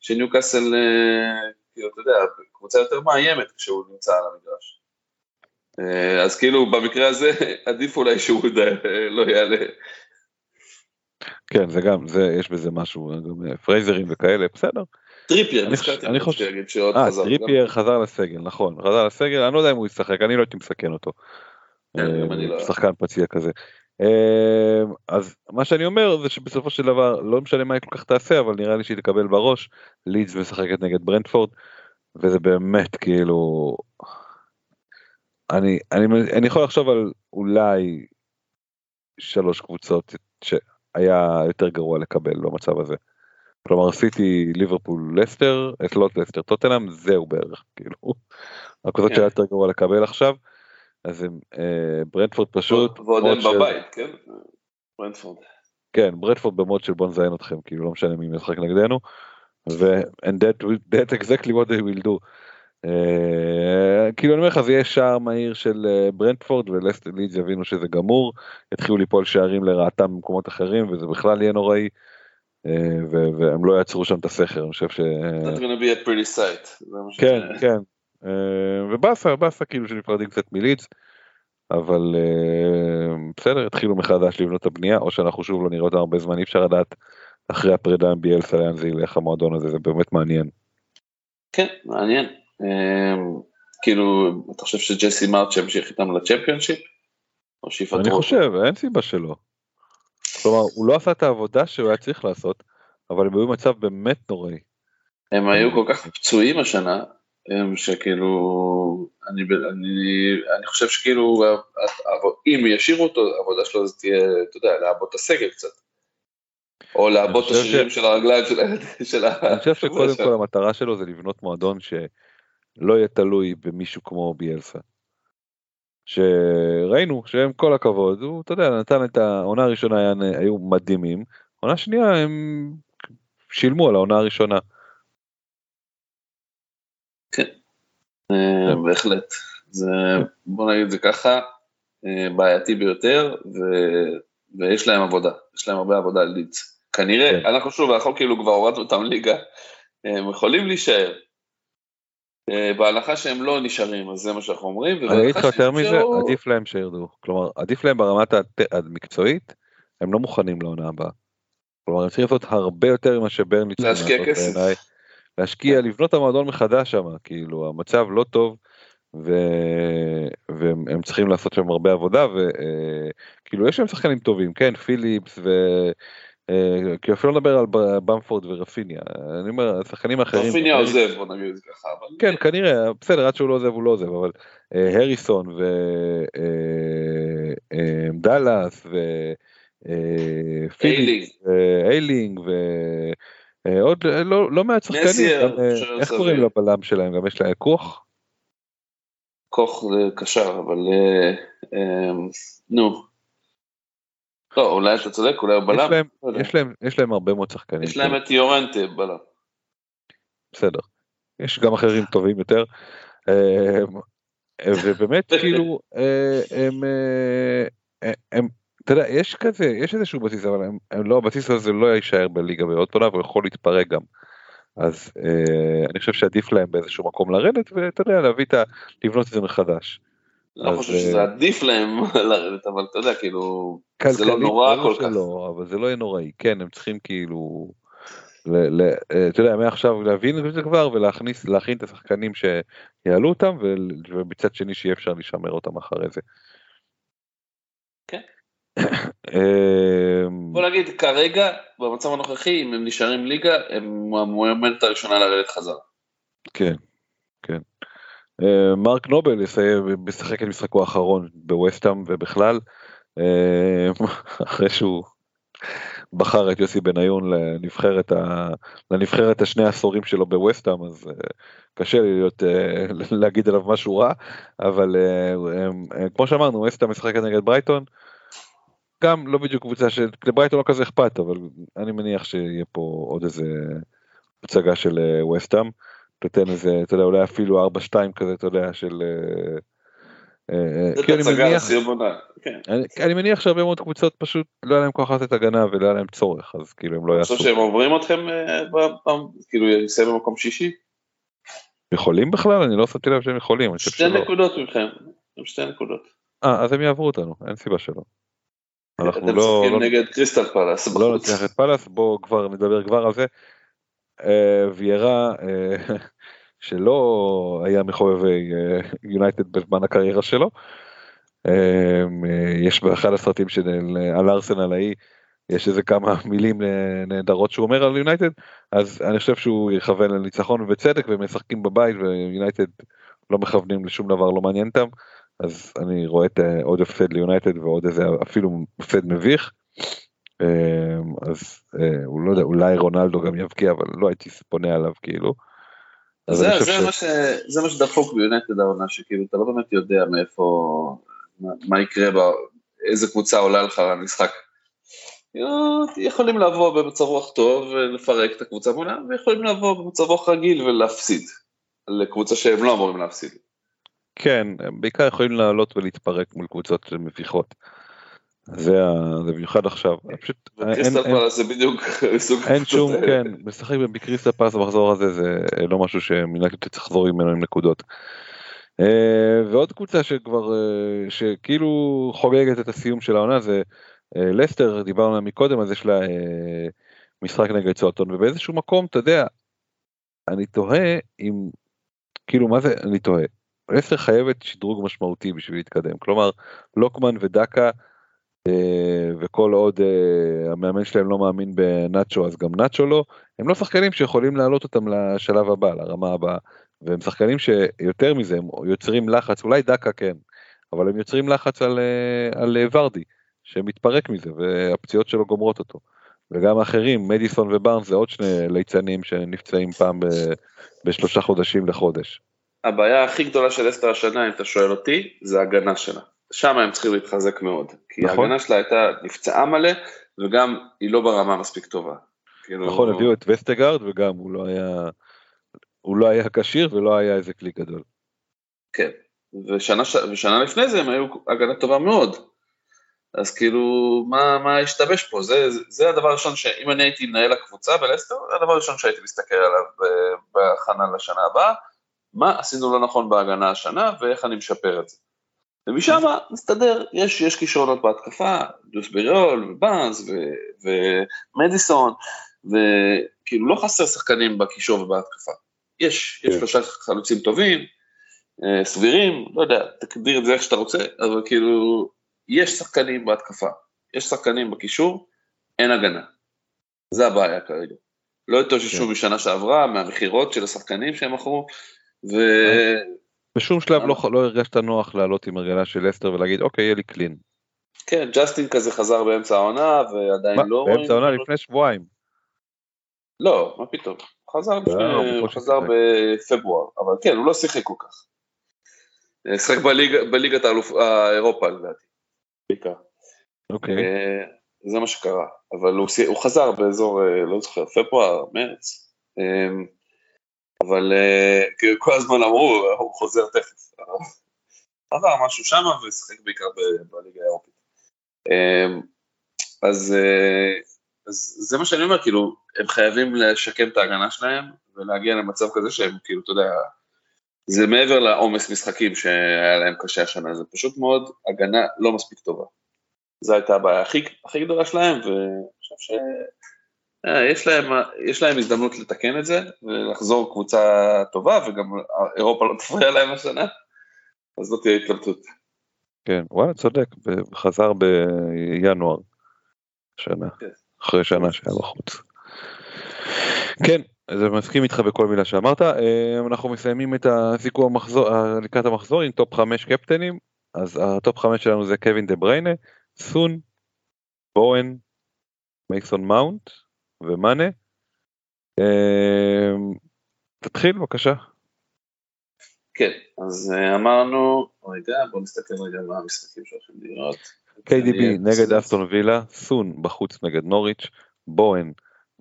שניוקאסל, אה, כאילו, אתה יודע, קבוצה יותר מאיימת כשהוא נמצא על המגרש. אה, אז כאילו במקרה הזה <laughs> עדיף אולי שהוא <laughs> לא יעלה. כן, זה גם, זה, יש בזה משהו, גם פרייזרים וכאלה, בסדר. טריפייר, אני חושב, אה, טריפייר חזר לסגל, נכון, חזר לסגל, אני לא יודע אם הוא ישחק, אני לא הייתי מסכן אותו. כן, לא- שחקן פציע כזה. אז מה שאני אומר זה שבסופו של דבר לא משנה מה ניוקאסל תעשה אבל נראה לי שהיא תקבל בראש לידס משחקת נגד ברנדפורד וזה באמת כאילו אני, אני, אני יכול לחשוב על אולי שלוש קבוצות שהיה יותר גרוע לקבל במצב הזה. כלומר סיטי ליברפול לסטר את לוט לסטר טוטנאם זהו בערך כאילו <laughs> הקבוצות כן. שהיה יותר גרוע לקבל עכשיו אז הם אה, ברנדפורד פשוט ועוד הם בבית כן ברנדפורד כן ברנדפורד במוד של בוא נזיין אתכם כאילו לא משנה מי משחק נגדנו ו and that, that exactly what they will do. Uh, כאילו אני אומר לך זה יהיה שער מהיר של uh, ברנדפורד ולסטר לידס יבינו שזה גמור יתחילו ליפול שערים לרעתם במקומות אחרים וזה בכלל יהיה נוראי uh, והם לא יעצרו שם את הסכר אני חושב ש... That's gonna be a pretty sight. כן כן ובאסה באסה כאילו שנפרדים קצת מלידס אבל בסדר התחילו מחדש לבנות את הבנייה או שאנחנו שוב לא נראה אותם הרבה זמן אי אפשר לדעת אחרי הפרידה עם ביאלסה לאן זה ילך המועדון הזה זה באמת מעניין. כן מעניין. אמ, כאילו, אתה חושב שג'סי מארט ימשיך איתם לצ'מפיונשיפ? או שיפטרו? אני חושב, אין סיבה שלא. כלומר, הוא לא עשה את העבודה שהוא היה צריך לעשות, אבל הם היו במצב באמת נוראי. הם היו כל כך פצועים השנה, שכאילו, אני, אני, אני חושב שכאילו, אם ישאירו אותו, העבודה שלו זה תהיה, אתה יודע, לעבוד את הסגל קצת. או לעבוד את השרירים ש... של הרגליים של ה... אני חושב שקודם כל המטרה שלו זה לבנות מועדון ש... לא יהיה תלוי במישהו כמו ביאלסה. שראינו שהם כל הכבוד, הוא, אתה יודע, נתן את העונה הראשונה היה, היו מדהימים, עונה שנייה הם שילמו על העונה הראשונה. כן, אה, בהחלט. זה, בוא נגיד זה ככה, אה, בעייתי ביותר, ו, ויש להם עבודה, יש להם הרבה עבודה על לידס. כנראה, כן. אנחנו שוב, אנחנו כאילו כבר הורדנו אותם ליגה, הם יכולים להישאר, בהנחה שהם לא נשארים, אז זה מה שאנחנו אומרים. אני אגיד לך יותר מזה, עדיף להם שירדו. כלומר, עדיף להם ברמת המקצועית, הם לא מוכנים לעונה הבאה. כלומר, הם צריכים לעשות הרבה יותר ממה שברנלי צריכים להשקיע כסף. להשקיע, לבנות את המועדון מחדש שם, כאילו, המצב לא טוב, ו... והם צריכים לעשות שם הרבה עבודה, וכאילו, אה, יש להם שחקנים טובים, כן, פיליפס ו... אה, כי אפילו לא נדבר על במפורד ורפיניה, אני אומר, השחקנים האחרים... רפיניה עוזב, בוא נגיד ככה. כן, כנראה, בסדר, עד שהוא לא עוזב הוא לא עוזב, אבל אה, הריסון ודאלאס ופיליפ, איילינג ועוד לא, לא מעט שחקנים, איך קוראים לבלם שלהם, גם יש להם כוח? כוח זה קשר, אבל נו. לא, אולי אתה צודק, אולי הוא בלם. יש להם, לא יש להם, יש להם הרבה מאוד שחקנים. יש להם את יורנטה בלם. בסדר. יש גם אחרים טובים יותר. אמ, ובאמת <laughs> כאילו אה, הם, אה, הם, אתה יודע, יש כזה, יש איזשהו בסיס, אבל הם, הם לא, הבסיס הזה לא יישאר בליגה בעוד פעולה, והוא יכול להתפרק גם. אז אה, אני חושב שעדיף להם באיזשהו מקום לרדת, ואתה יודע, להביא את ה... לבנות את זה מחדש. לא חושב שזה אה, עדיף להם <laughs> לרדת, אבל אתה יודע, כאילו, זה לא נורא כל כך. אבל זה לא יהיה נוראי, כן, הם צריכים כאילו, אה, אתה יודע, מעכשיו להבין את זה כבר ולהכניס, להכין את השחקנים שיעלו אותם, ובצד שני שיהיה אפשר לשמר אותם אחרי זה. כן. <coughs> אמ, בוא נגיד, כרגע, במצב הנוכחי, אם הם נשארים ליגה, הם המועמדת הראשונה לרדת חזרה. כן, כן. אה, מרק נובל משחק את משחקו האחרון בווסטאם ובכלל אה, <laughs> אחרי שהוא בחר את יוסי בניון לנבחרת, ה... לנבחרת השני העשורים שלו בווסטהאם, אז uh, קשה לי להיות, uh, <laughs> להגיד עליו משהו רע, אבל uh, uh, כמו שאמרנו, ווסטהאם משחקת נגד ברייטון, גם לא בדיוק קבוצה של, לברייטון לא כזה אכפת, אבל אני מניח שיהיה פה עוד איזה הצגה של ווסטהאם, תתן איזה, אתה יודע, אולי אפילו 4-2 כזה, אתה יודע, של... הצגה לסיום עונה, כן. אני מניח שהרבה מאוד קבוצות פשוט לא היה להם כוח לתת הגנה ולא היה להם צורך, אז כאילו הם לא יעשו. אני חושב שהם עוברים אתכם, כאילו יסיים במקום שישי? יכולים בכלל? אני לא שמתי לב שהם יכולים. שתי נקודות מכם, הם שתי נקודות. אה, אז הם יעברו אותנו, אין סיבה שלא. אנחנו לא... אתם משחקים נגד קריסטל פלאס. לא נצליח את פלאס, בואו כבר נדבר כבר על זה. אה, ויירה <laughs> שלא היה מחובבי יונייטד בזמן הקריירה שלו. יש באחד הסרטים של על ארסנל ההיא, יש איזה כמה <laughs> מילים נהדרות שהוא אומר על יונייטד, אז אני חושב שהוא יכוון לניצחון ובצדק והם משחקים בבית ויונייטד לא מכוונים לשום דבר לא מעניין אותם, אז אני רואה את עוד הפסד ליונייטד ועוד איזה אפילו הפסד מביך. אז הוא לא יודע אולי רונלדו גם יבקיע אבל לא הייתי בונה עליו כאילו. זה, זה, ש... מה ש... זה מה שדפוק ביונטד העונה, שכאילו אתה לא באמת יודע מאיפה, מה, מה יקרה, בה, איזה קבוצה עולה לך למשחק. יכולים לבוא במצב רוח טוב ולפרק את הקבוצה מולם, ויכולים לבוא במצב רוח רגיל ולהפסיד, לקבוצה שהם לא אמורים להפסיד. כן, הם בעיקר יכולים לעלות ולהתפרק מול קבוצות מביכות. זה במיוחד עכשיו, פשוט קריסטל פלאס זה בדיוק <laughs> סוג אין שום, כן, משחק בקריסטל פלאס במחזור הזה זה לא משהו שמינקת צריך לחזור ממנו עם נקודות. אה, ועוד קבוצה שכבר, אה, שכאילו חוגגת את הסיום של העונה זה אה, לסטר, דיברנו עליה מקודם, אז יש לה משחק נגד צועטון, ובאיזשהו מקום, אתה יודע, אני תוהה אם, כאילו מה זה, אני תוהה, לסטר חייבת שדרוג משמעותי בשביל להתקדם, כלומר, לוקמן ודקה, אה, וכל עוד uh, המאמן שלהם לא מאמין בנאצ'ו אז גם נאצ'ו לא, הם לא שחקנים שיכולים להעלות אותם לשלב הבא, לרמה הבאה, והם שחקנים שיותר מזה הם יוצרים לחץ, אולי דקה כן, אבל הם יוצרים לחץ על, uh, על ורדי, שמתפרק מזה והפציעות שלו גומרות אותו. וגם האחרים, מדיסון ובארנס זה עוד שני ליצנים שנפצעים פעם ב, בשלושה חודשים לחודש. הבעיה הכי גדולה של אסטר השנה, אם אתה שואל אותי, זה הגנה שלה. שם הם צריכים להתחזק מאוד, כי נכון. ההגנה שלה הייתה נפצעה מלא, וגם היא לא ברמה מספיק טובה. כאילו... נכון, הביאו את וסטגרד וגם הוא לא היה, הוא לא היה כשיר ולא היה איזה כלי גדול. כן, ושנה, ושנה לפני זה הם היו הגנה טובה מאוד. אז כאילו, מה, מה השתבש פה? זה, זה הדבר הראשון שאם אני הייתי מנהל הקבוצה בלסטר, זה הדבר הראשון שהייתי מסתכל עליו בהכנה לשנה הבאה, מה עשינו לא נכון בהגנה השנה ואיך אני משפר את זה. ומשם מסתדר, יש, יש כישרונות בהתקפה, דוס בריול ובאנס ומדיסון, וכאילו לא חסר שחקנים בקישור ובהתקפה. יש, יש כן. שלושה חלוצים טובים, אה, סבירים, לא יודע, תגדיר את זה איך שאתה רוצה, אבל כאילו, יש שחקנים בהתקפה, יש שחקנים בקישור, אין הגנה. זה הבעיה כרגע. לא התאוששו כן. משנה שעברה, מהמכירות של השחקנים שהם מכרו, ו... בשום שלב לא, לא הרגשת נוח לעלות עם הרגלה של אסטר ולהגיד אוקיי יהיה לי קלין. כן ג'סטין כזה חזר באמצע העונה ועדיין מה, לא באמצע העונה לפני שבועיים. לא מה פתאום חזר, לפני, הוא חזר בפברואר אבל כן הוא לא שיחק כל כך. שיחק בליג, בליגת האלוף האירופה לדעתי. בעיקר. אוקיי. אה, זה מה שקרה אבל הוא, הוא חזר באזור אה, לא זוכר פברואר מרץ. אבל כאילו כל הזמן אמרו, הוא חוזר תכף. עבר משהו שם ושיחק בעיקר בליגה האירופית. אמ, אז, אה, אז זה מה שאני אומר, כאילו, הם חייבים לשקם את ההגנה שלהם ולהגיע למצב כזה שהם כאילו, אתה יודע, זה מעבר לעומס משחקים שהיה להם קשה השנה, זה פשוט מאוד הגנה לא מספיק טובה. זו הייתה הבעיה הכי, הכי גדולה שלהם, ואני חושב יש להם, יש להם הזדמנות לתקן את זה ולחזור קבוצה טובה וגם אירופה לא תפריע להם השנה, אז זאת תהיה התלבטות. כן, וואלה צודק, וחזר בינואר שנה, כן. אחרי שנה שהיה בחוץ. כן, אז אני מסכים איתך בכל מילה שאמרת, אה, אנחנו מסיימים את הסיכום המחזור, לקראת המחזור עם top 5 קפטנים, אז ה top 5 שלנו זה קווין דה בריינה, סון, בואן, מייסון מאונט ומאנה. אמ, תתחיל בבקשה. כן, אז אה, אמרנו, רגע, בוא נסתכל רגע מה המשחקים שהולכים להיות. KDB נגד אסטון וילה, סון בחוץ נגד נוריץ', בואן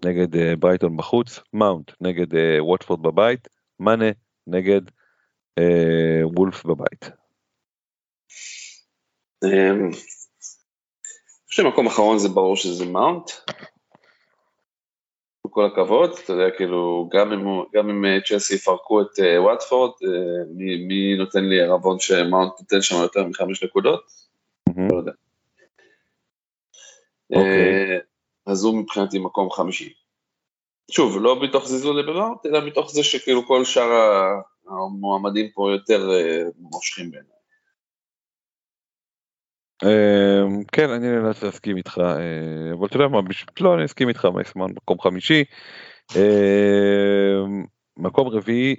נגד אה, ברייטון בחוץ, מאונט נגד אה, ווטפורד בבית, מאנה נגד וולף בבית. אמ, אני חושב שמקום אחרון זה ברור שזה מאונט. כל הכבוד, אתה יודע, כאילו, גם אם, גם אם אה, צ'לסי יפרקו את uh, וואטפורד, uh, מי, מי נותן לי ערבון שמאונט נותן שם יותר מחמש נקודות? Mm-hmm. לא יודע. Okay. אוקיי. Uh, אז הוא מבחינתי מקום חמישי. שוב, לא מתוך זיזול לבמאונט, אלא מתוך זה שכאילו כל שאר המועמדים פה יותר uh, מושכים בעיניי. אמ, כן אני נאלץ להסכים איתך אה, אבל אתה יודע מה לא אני אסכים איתך מייסמן מקום חמישי אמ, מקום רביעי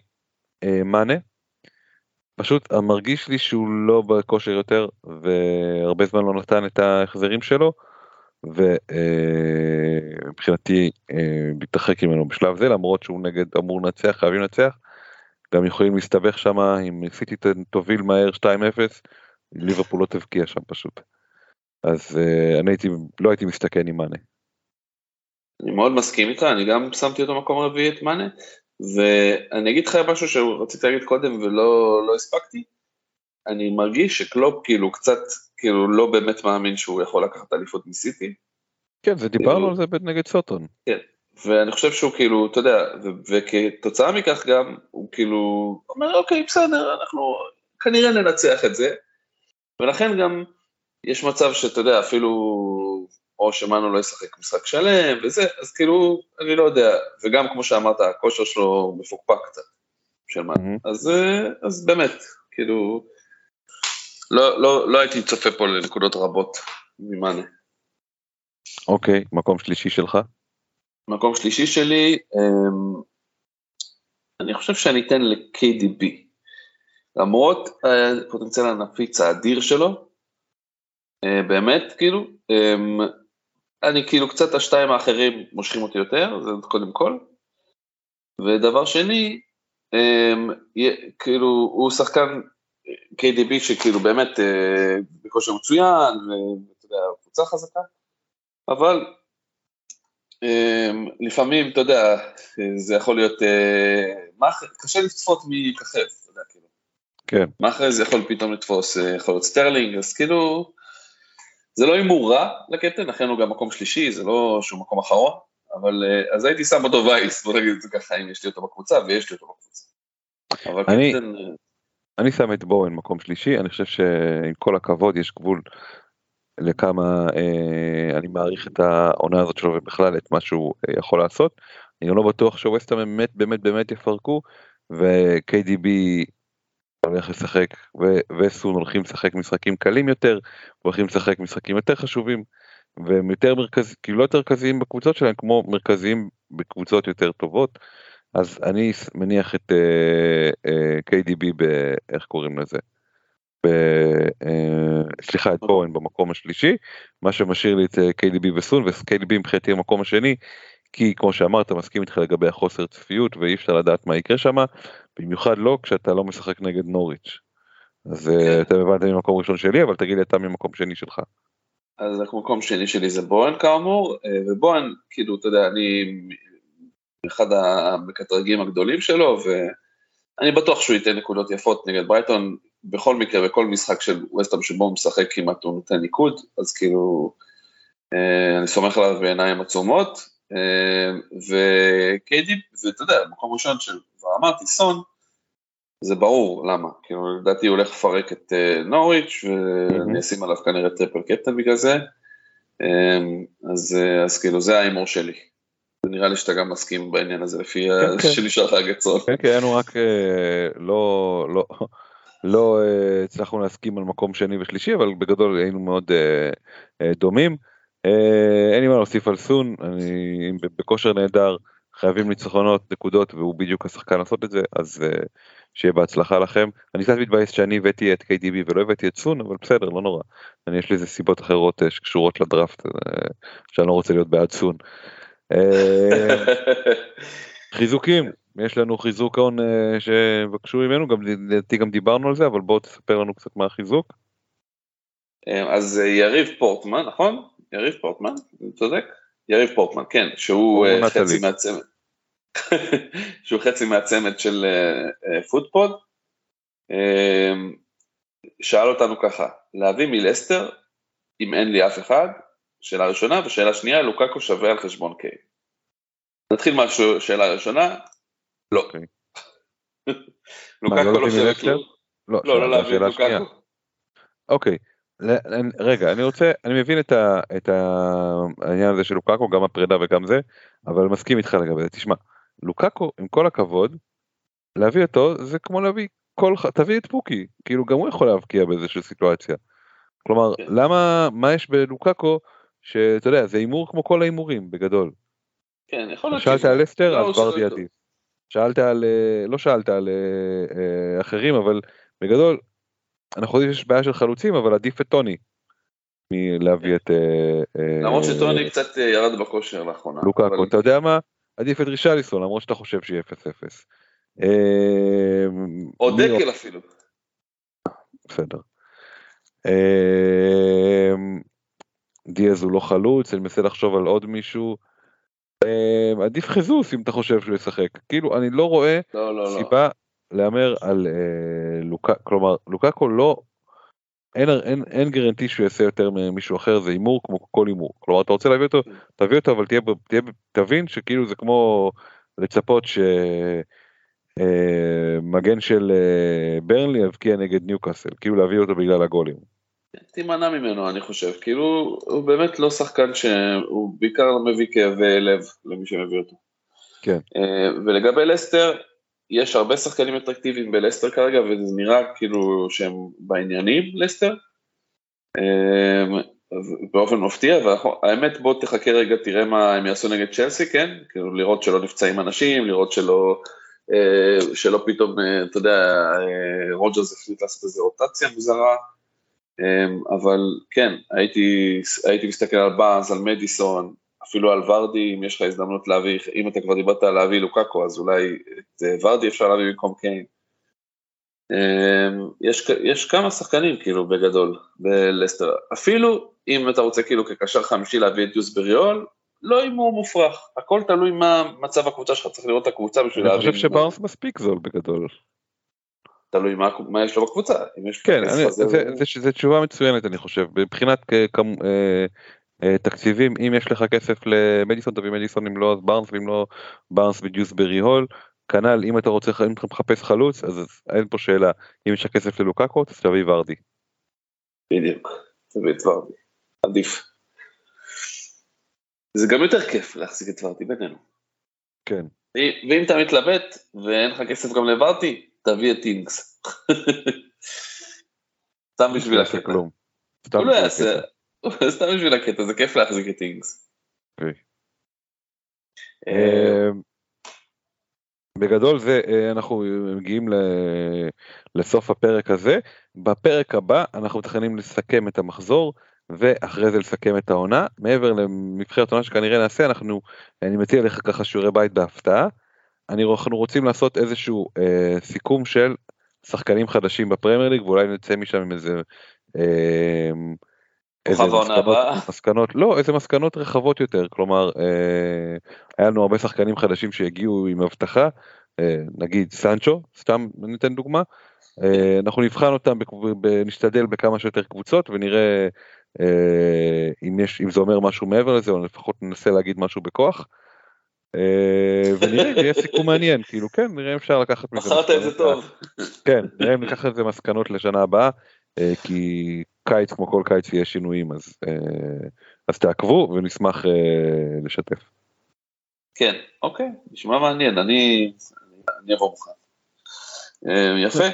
אה, מאנה. פשוט מרגיש לי שהוא לא בכושר יותר והרבה זמן לא נתן את ההחזרים שלו ומבחינתי אה, מתרחק ממנו בשלב זה למרות שהוא נגד אמור לנצח חייבים לנצח. גם יכולים להסתבך שם אם סיטי תוביל מהר 2-0 ליברפול לא תבקיע שם פשוט. אז uh, אני הייתי, לא הייתי מסתכן עם מאנה. אני מאוד מסכים איתך, אני גם שמתי אותו מקום רביעי את מאנה, ואני אגיד לך משהו שרציתי להגיד קודם ולא לא הספקתי, אני מרגיש שקלופ כאילו קצת, כאילו לא באמת מאמין שהוא יכול לקחת אליפות מסיטי. כן, זה דיברנו כאילו, על זה נגד סוטון. כן, ואני חושב שהוא כאילו, אתה יודע, וכתוצאה מכך גם, הוא כאילו אומר, אוקיי, בסדר, אנחנו כנראה ננצח את זה, ולכן גם יש מצב שאתה יודע, אפילו או שמאנו לא ישחק משחק שלם וזה, אז כאילו, אני לא יודע, וגם כמו שאמרת, הכושר שלו מפוקפק קצת, של מאנו, mm-hmm. אז, אה, אז באמת, כאילו, לא, לא, לא הייתי צופה פה לנקודות רבות ממאנה. אוקיי, okay, מקום שלישי שלך? מקום שלישי שלי, אמ, אני חושב שאני אתן ל-KDB. למרות הפוטנציאל הנפיץ האדיר שלו, אה, באמת, כאילו, אמ, אני כאילו קצת השתיים האחרים מושכים אותי יותר, זה קודם כל. ודבר שני, אמ, כאילו, הוא שחקן KDB שכאילו באמת אה, בכושר מצוין, ואתה יודע, קבוצה חזקה, אבל אמ, לפעמים, אתה יודע, זה יכול להיות, אה, קשה לצפות מככב. כן. זה יכול פתאום לתפוס, אה, יכול להיות סטרלינג, אז כאילו, זה לא הימור רע לקפטן, לכן הוא גם מקום שלישי, זה לא שהוא מקום אחרון, אבל אה, אז הייתי שם אותו וייס, בוא נגיד את זה ככה, אם יש לי אותו בקבוצה, ויש לי אותו בקבוצה. אבל אני, קפטן... אה, אני שם את בורן מקום שלישי, אני חושב שעם כל הכבוד יש גבול לכמה אה, אני מעריך את העונה הזאת שלו ובכלל את מה שהוא אה, יכול לעשות. אני לא בטוח שווסטה באמת באמת באמת יפרקו, ו-KDB הולך לשחק וסון הולכים לשחק משחקים קלים יותר, הולכים לשחק משחקים יותר חשובים והם יותר מרכזיים, כאילו לא יותר מרכזיים בקבוצות שלהם כמו מרכזיים בקבוצות יותר טובות. אז אני מניח את uh, uh, KDB באיך קוראים לזה. ב, uh, סליחה את בורן במקום השלישי מה שמשאיר לי את KDB וסון ו-KDB מבחינתי המקום השני כי כמו שאמרת מסכים איתך לגבי החוסר צפיות ואי אפשר לדעת מה יקרה שם במיוחד לא כשאתה לא משחק נגד נוריץ'. אז אה, כן. אתם הבנתם ממקום ראשון שלי אבל תגיד לי אתה ממקום שני שלך. אז המקום שני שלי זה בוהן כאמור אה, ובוהן כאילו אתה יודע אני אחד המקטרגים הגדולים שלו ואני בטוח שהוא ייתן נקודות יפות נגד ברייטון בכל מקרה בכל משחק של ווסטהאם שבו הוא משחק כמעט הוא נותן ניקוד אז כאילו אה, אני סומך עליו בעיניים עצומות וקיידי, ואתה יודע, מקום ראשון של, כבר אמרתי, סון, זה ברור למה, כאילו לדעתי הוא הולך לפרק את נוריץ' ואני אשים עליו כנראה triple captain בגלל זה, אז, אז כאילו זה ההימור שלי. נראה לי שאתה גם מסכים בעניין הזה לפי כן, כן. שנשאר לך רק סון. כן, כן, היינו רק לא, לא, לא הצלחנו להסכים על מקום שני ושלישי, אבל בגדול היינו מאוד דומים. אין לי מה להוסיף על סון, אני בכושר נהדר, חייבים ניצחונות, נקודות, והוא בדיוק השחקן לעשות את זה, אז uh, שיהיה בהצלחה לכם. אני קצת מתבאס שאני הבאתי את KDB ולא הבאתי את סון, אבל בסדר, לא נורא. אני יש לי איזה סיבות אחרות uh, שקשורות לדראפט, uh, שאני לא רוצה להיות בעד סון. Uh, <laughs> חיזוקים, יש לנו חיזוק ההון uh, שבקשו ממנו, גם לדעתי גם דיברנו על זה, אבל בוא תספר לנו קצת מה החיזוק. אז יריב פורטמן, נכון? יריב פורטמן, צודק? יריב פורטמן, כן, שהוא חצי מהצמד. <laughs> שהוא חצי מהצמד של פוטפוד. שאל אותנו ככה, להביא מלסטר, אם אין לי אף אחד, שאלה ראשונה, ושאלה שנייה, לוקקו שווה על חשבון קיי. נתחיל מהשאלה הראשונה, לא. אוקיי. <laughs> לוקקו לא שווה כלום. לא, לא להביא לוקקו. אוקיי. רגע, אני רוצה, אני מבין את, ה, את העניין הזה של לוקאקו, גם הפרידה וגם זה, אבל מסכים איתך לגבי זה. תשמע, לוקאקו, עם כל הכבוד, להביא אותו זה כמו להביא כל, תביא את פוקי, כאילו גם הוא יכול להבקיע באיזושהי סיטואציה. כלומר, כן. למה, מה יש בלוקאקו, שאתה יודע, זה הימור כמו כל ההימורים, בגדול. כן, יכול להיות שאלת על אסטר, לא, אז ורדי עדיף. שאלת על, אה, לא שאלת על אה, אה, אחרים, אבל בגדול, אנחנו יודעים שיש בעיה של חלוצים, אבל עדיף את טוני מלהביא את... אה, אה, למרות שטוני קצת אה, ירד בכושר לאחרונה. לוקאקו, אתה יודע מה? עדיף את רישליסון, למרות שאתה חושב שיהיה 0-0. או דקל אפילו. בסדר. דיאז הוא לא חלוץ, אני מנסה לחשוב על עוד מישהו. עדיף חזוס אם אתה חושב שהוא ישחק. כאילו, אני לא רואה לא, לא, לא. סיבה להמר על לוקה, כלומר לוקקו לא, אין, אין, אין גרנטי שהוא יעשה יותר ממישהו אחר, זה הימור כמו כל הימור. כלומר אתה רוצה להביא אותו, תביא אותו אבל תהיה, תהיה, תבין שכאילו זה כמו לצפות שמגן אה, של אה, ברנלי יבקיע נגד ניוקאסל, כאילו להביא אותו בגלל הגולים. תימנע ממנו אני חושב, כאילו הוא באמת לא שחקן שהוא בעיקר מביא כאבי לב למי שמביא אותו. כן. אה, ולגבי לסטר, יש הרבה שחקנים אטרקטיביים בלסטר כרגע, וזה נראה כאילו שהם בעניינים, לסטר, אמ, באופן מפתיע, והאמת בוא תחכה רגע, תראה מה הם יעשו נגד צ'לסי, כן? כאילו לראות שלא נפצעים אנשים, לראות שלא, אה, שלא פתאום, אה, אתה יודע, אה, רוג'רס החליט לעשות איזו רוטציה מוזרה, אמ, אבל כן, הייתי, הייתי מסתכל על באז', על מדיסון, אפילו על ורדי, אם יש לך הזדמנות להביא, אם אתה כבר דיברת על להביא לוקאקו, אז אולי את אה, ורדי אפשר להביא במקום קיין. אמ, יש, יש כמה שחקנים כאילו בגדול בלסטר, אפילו אם אתה רוצה כאילו כקשר חמישי להביא את יוסבריול, לא אם הוא מופרך, הכל תלוי מה מצב הקבוצה שלך, צריך לראות את הקבוצה בשביל להבין. אני חושב שבארנס מספיק זול בגדול. תלוי מה, מה יש לו בקבוצה, אם יש כן, אני, זה, זה, זה, זה תשובה מצוינת אני חושב, מבחינת כ, אה, אה, תקציבים אם יש לך כסף למדיסון תביא מדיסון אם לא אז בארנס ואם לא בארנס ודיוסברי הול כנ"ל אם אתה רוצה אם אתה מחפש חלוץ אז אין פה שאלה אם יש לך כסף ללוקקו אז תביא ורדי. בדיוק תביא את ורדי עדיף. זה גם יותר כיף להחזיק את ורדי בינינו. כן. ואם אתה מתלבט ואין לך כסף גם לוורדי תביא את טינגס. <laughs> סתם בשביל הקטע. הוא לא יעשה. <laughs> סתם בשביל הקטע, זה כיף להחזיק את אינגס. אוקיי. אה, בגדול זה אה, אנחנו מגיעים לסוף הפרק הזה בפרק הבא אנחנו מתכננים לסכם את המחזור ואחרי זה לסכם את העונה מעבר למבחרת עונה שכנראה נעשה אנחנו אני מציע לך ככה שיעורי בית בהפתעה. אני, אנחנו רוצים לעשות איזשהו אה, סיכום של שחקנים חדשים בפרמייר ליג ואולי נצא משם עם איזה אה, איזה מסקנות, מסקנות, לא, איזה מסקנות רחבות יותר, כלומר, אה, היה לנו הרבה שחקנים חדשים שהגיעו עם הבטחה, אה, נגיד סנצ'ו, סתם ניתן דוגמה, אה, אנחנו נבחן אותם, נשתדל בכמה שיותר קבוצות ונראה אה, אם, יש, אם זה אומר משהו מעבר לזה, או לפחות ננסה להגיד משהו בכוח. אה, ונראה אם יהיה סיכום מעניין כאילו כן נראה אם אפשר לקחת מזה. בחרת את זה טוב. כן נראה אם ניקח את זה מסקנות לשנה הבאה אה, כי קיץ כמו כל קיץ יהיה שינויים אז אה, אז תעקבו ונשמח אה, לשתף. כן אוקיי נשמע מעניין אני אני אבוא מוכן. יפה.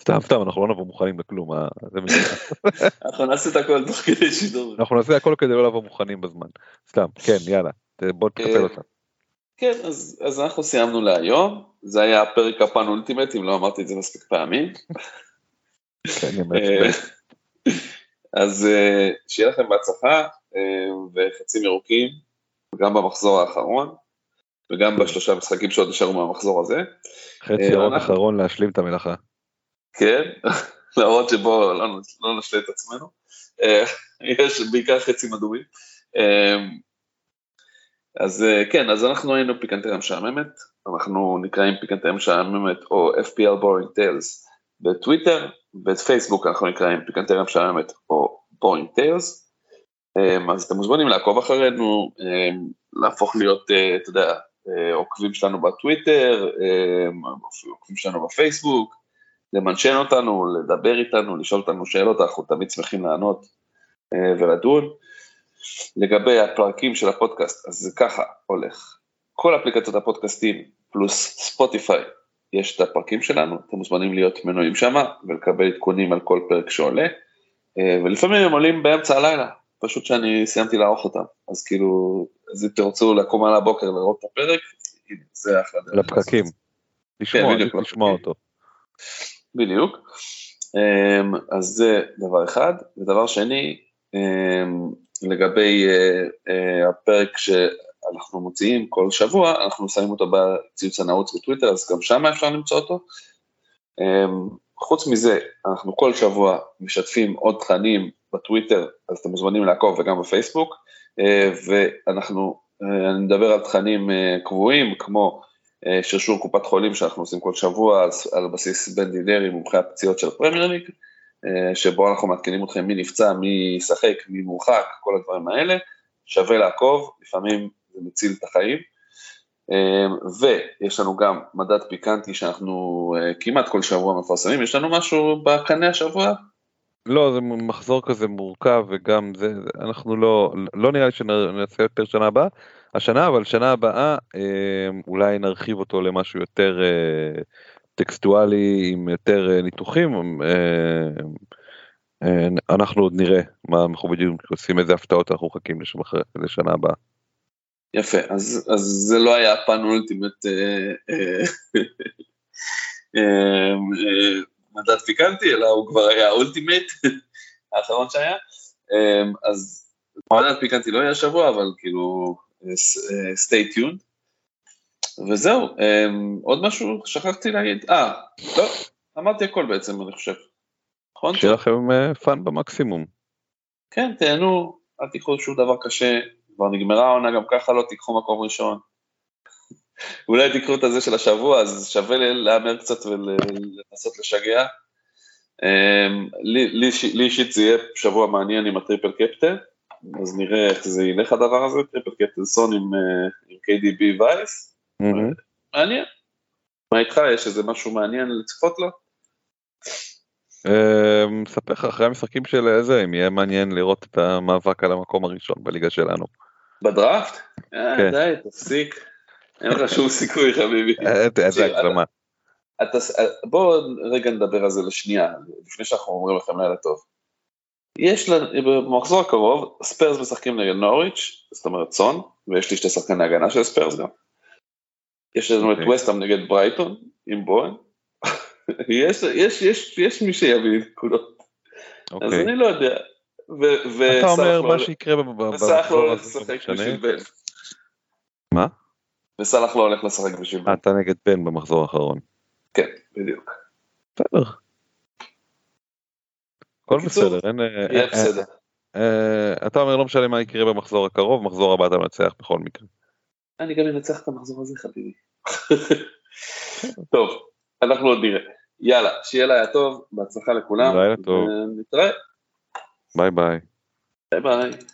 סתם סתם אנחנו לא נבוא מוכנים לכלום. <laughs> אנחנו נעשה את הכל תוך כדי שידור. אנחנו נעשה הכל כדי לא לבוא מוכנים בזמן. סתם כן יאללה בוא תקפל אותם. כן, אז, אז אנחנו סיימנו להיום, זה היה הפרק הפן אולטימט, אם לא אמרתי את זה מספיק פעמים. כן, מעצבן. <laughs> אז אה, שיהיה לכם בהצלחה אה, וחצים ירוקים, גם במחזור האחרון, וגם בשלושה משחקים שעוד נשארו מהמחזור הזה. חצי אה, ירוק אחרון להשלים את המלאכה. כן, <laughs> למרות שבו לא, לא נשלה את עצמנו. אה, <laughs> יש בעיקר חצים אדומים. אה, אז אה, כן, אז אנחנו היינו פיקנטריה משעממת, אנחנו נקראים פיקנטריה משעממת או FPL Boring Tales בטוויטר, בפייסבוק אנחנו נקראים פיקנטריה משעממת או Tales. אה, אז אתם מוזמנים לעקוב אחרינו, אה, להפוך להיות, אה, אתה יודע, אה, עוקבים שלנו בטוויטר, אה, עוקבים שלנו בפייסבוק, למנשן אותנו, לדבר איתנו, לשאול אותנו שאלות, אנחנו תמיד שמחים לענות אה, ולדון. לגבי הפרקים של הפודקאסט, אז זה ככה הולך. כל אפליקציות הפודקאסטים פלוס ספוטיפיי, יש את הפרקים שלנו, אתם מוזמנים להיות מנויים שם ולקבל עדכונים על כל פרק שעולה, אה, ולפעמים הם עולים באמצע הלילה, פשוט שאני סיימתי לערוך אותם, אז כאילו, אז אם תרצו לקום על הבוקר לראות את הפרק, זה אחלה דרך לפקקים. לשמוע, בדיוק, לשמוע. אותו. בדיוק. אמ, אז זה דבר אחד. ודבר שני, אמ, לגבי אה, אה, הפרק שאנחנו מוציאים כל שבוע, אנחנו שמים אותו בציוץ הנעוץ בטוויטר, אז גם שם אפשר למצוא אותו. אמ, חוץ מזה, אנחנו כל שבוע משתפים עוד תכנים בטוויטר, אז אתם מוזמנים לעקוב וגם בפייסבוק, אה, ואנחנו, אה, אני מדבר על תכנים אה, קבועים, כמו שרשור קופת חולים שאנחנו עושים כל שבוע על, בסיס בן דינרי, מומחי הפציעות של הפרמייר ליג, שבו אנחנו מעדכנים אתכם מי נפצע, מי ישחק, מי מורחק, כל הדברים האלה, שווה לעקוב, לפעמים זה מציל את החיים. אה, ויש לנו גם מדד פיקנטי שאנחנו אה, כמעט כל שבוע מפרסמים, יש לנו משהו בקנה השבוע? לא, זה מחזור כזה מורכב וגם זה, אנחנו לא, לא נראה לי שנעשה יותר שנה הבאה, השנה, אבל שנה הבאה אה, אולי נרחיב אותו למשהו יותר אה, טקסטואלי עם יותר אה, ניתוחים. אה, אנחנו עוד נראה מה אנחנו בדיוק עושים, איזה הפתעות אנחנו מחכים לשנה הבאה. יפה, אז, אז זה לא היה הפן אולטימט אה, אה, אה, מדד פיקנטי, אלא הוא כבר היה ה ultimate <laughs> האחרון שהיה. אז מדד פיקנטי לא יהיה השבוע, אבל כאילו, stay tuned. וזהו, עוד משהו שכחתי להגיד? אה, לא, אמרתי הכל בעצם, אני חושב. נכון? שיהיה לכם fun במקסימום. כן, תהנו, אל תיקחו שום דבר קשה, כבר נגמרה העונה גם ככה, לא תיקחו מקום ראשון. <laughs> אולי תיקחו את הזה של השבוע, אז שווה להמר קצת ולנסות לשגע. אמ, לי- לי אישי- לי אישית זה יהיה שבוע מעניין עם ה triple captain, אז נראה איך זה ילך הדבר הזה, triple captain סון עם, אה, KDB vice. מעניין. מה איתך, יש איזה משהו מעניין לצפות לו? אה, אספר לך אחרי המשחקים של איזה, אם יהיה מעניין לראות את המאבק על המקום הראשון בליגה שלנו. בדראפט? אה, כן. די, תפסיק. אין לך שום סיכוי, חביבי. <laughs> איזה הגזמה. אתה, בואו רגע נדבר על זה לשנייה, לפני שאנחנו אומרים לכם לילה טוב. יש לנו, במחזור הקרוב, ספיירס משחקים נגד נוריץ', זאת אומרת סון, ויש לי שתי שחקני הגנה של ספיירס גם. יש לנו את אוקיי. ווסטהאם נגד ברייטון, עם בואן. <laughs> יש, יש, יש, יש מי שיביא נקודות, אז אוקיי. אני לא יודע. ו- אתה אומר לא- מה שיקרה במחזור לא הולך לשחק. בשביל בן. מה? וסאלח לא הולך לשחק בשביל בן. אתה נגד בן במחזור האחרון. כן, בדיוק. בסדר. הכל בסדר, אין... אה, יהיה אה, בסדר. אה, אתה אומר לא משנה מה יקרה במחזור הקרוב, מחזור הבא אתה מנצח בכל מקרה. אני גם אנצח את המחזור הזה, חביבי. טוב, אנחנו עוד נראה. יאללה, שיהיה לילה טוב, בהצלחה לכולם. לילה טוב. ונתראה. Bye bye. Bye bye.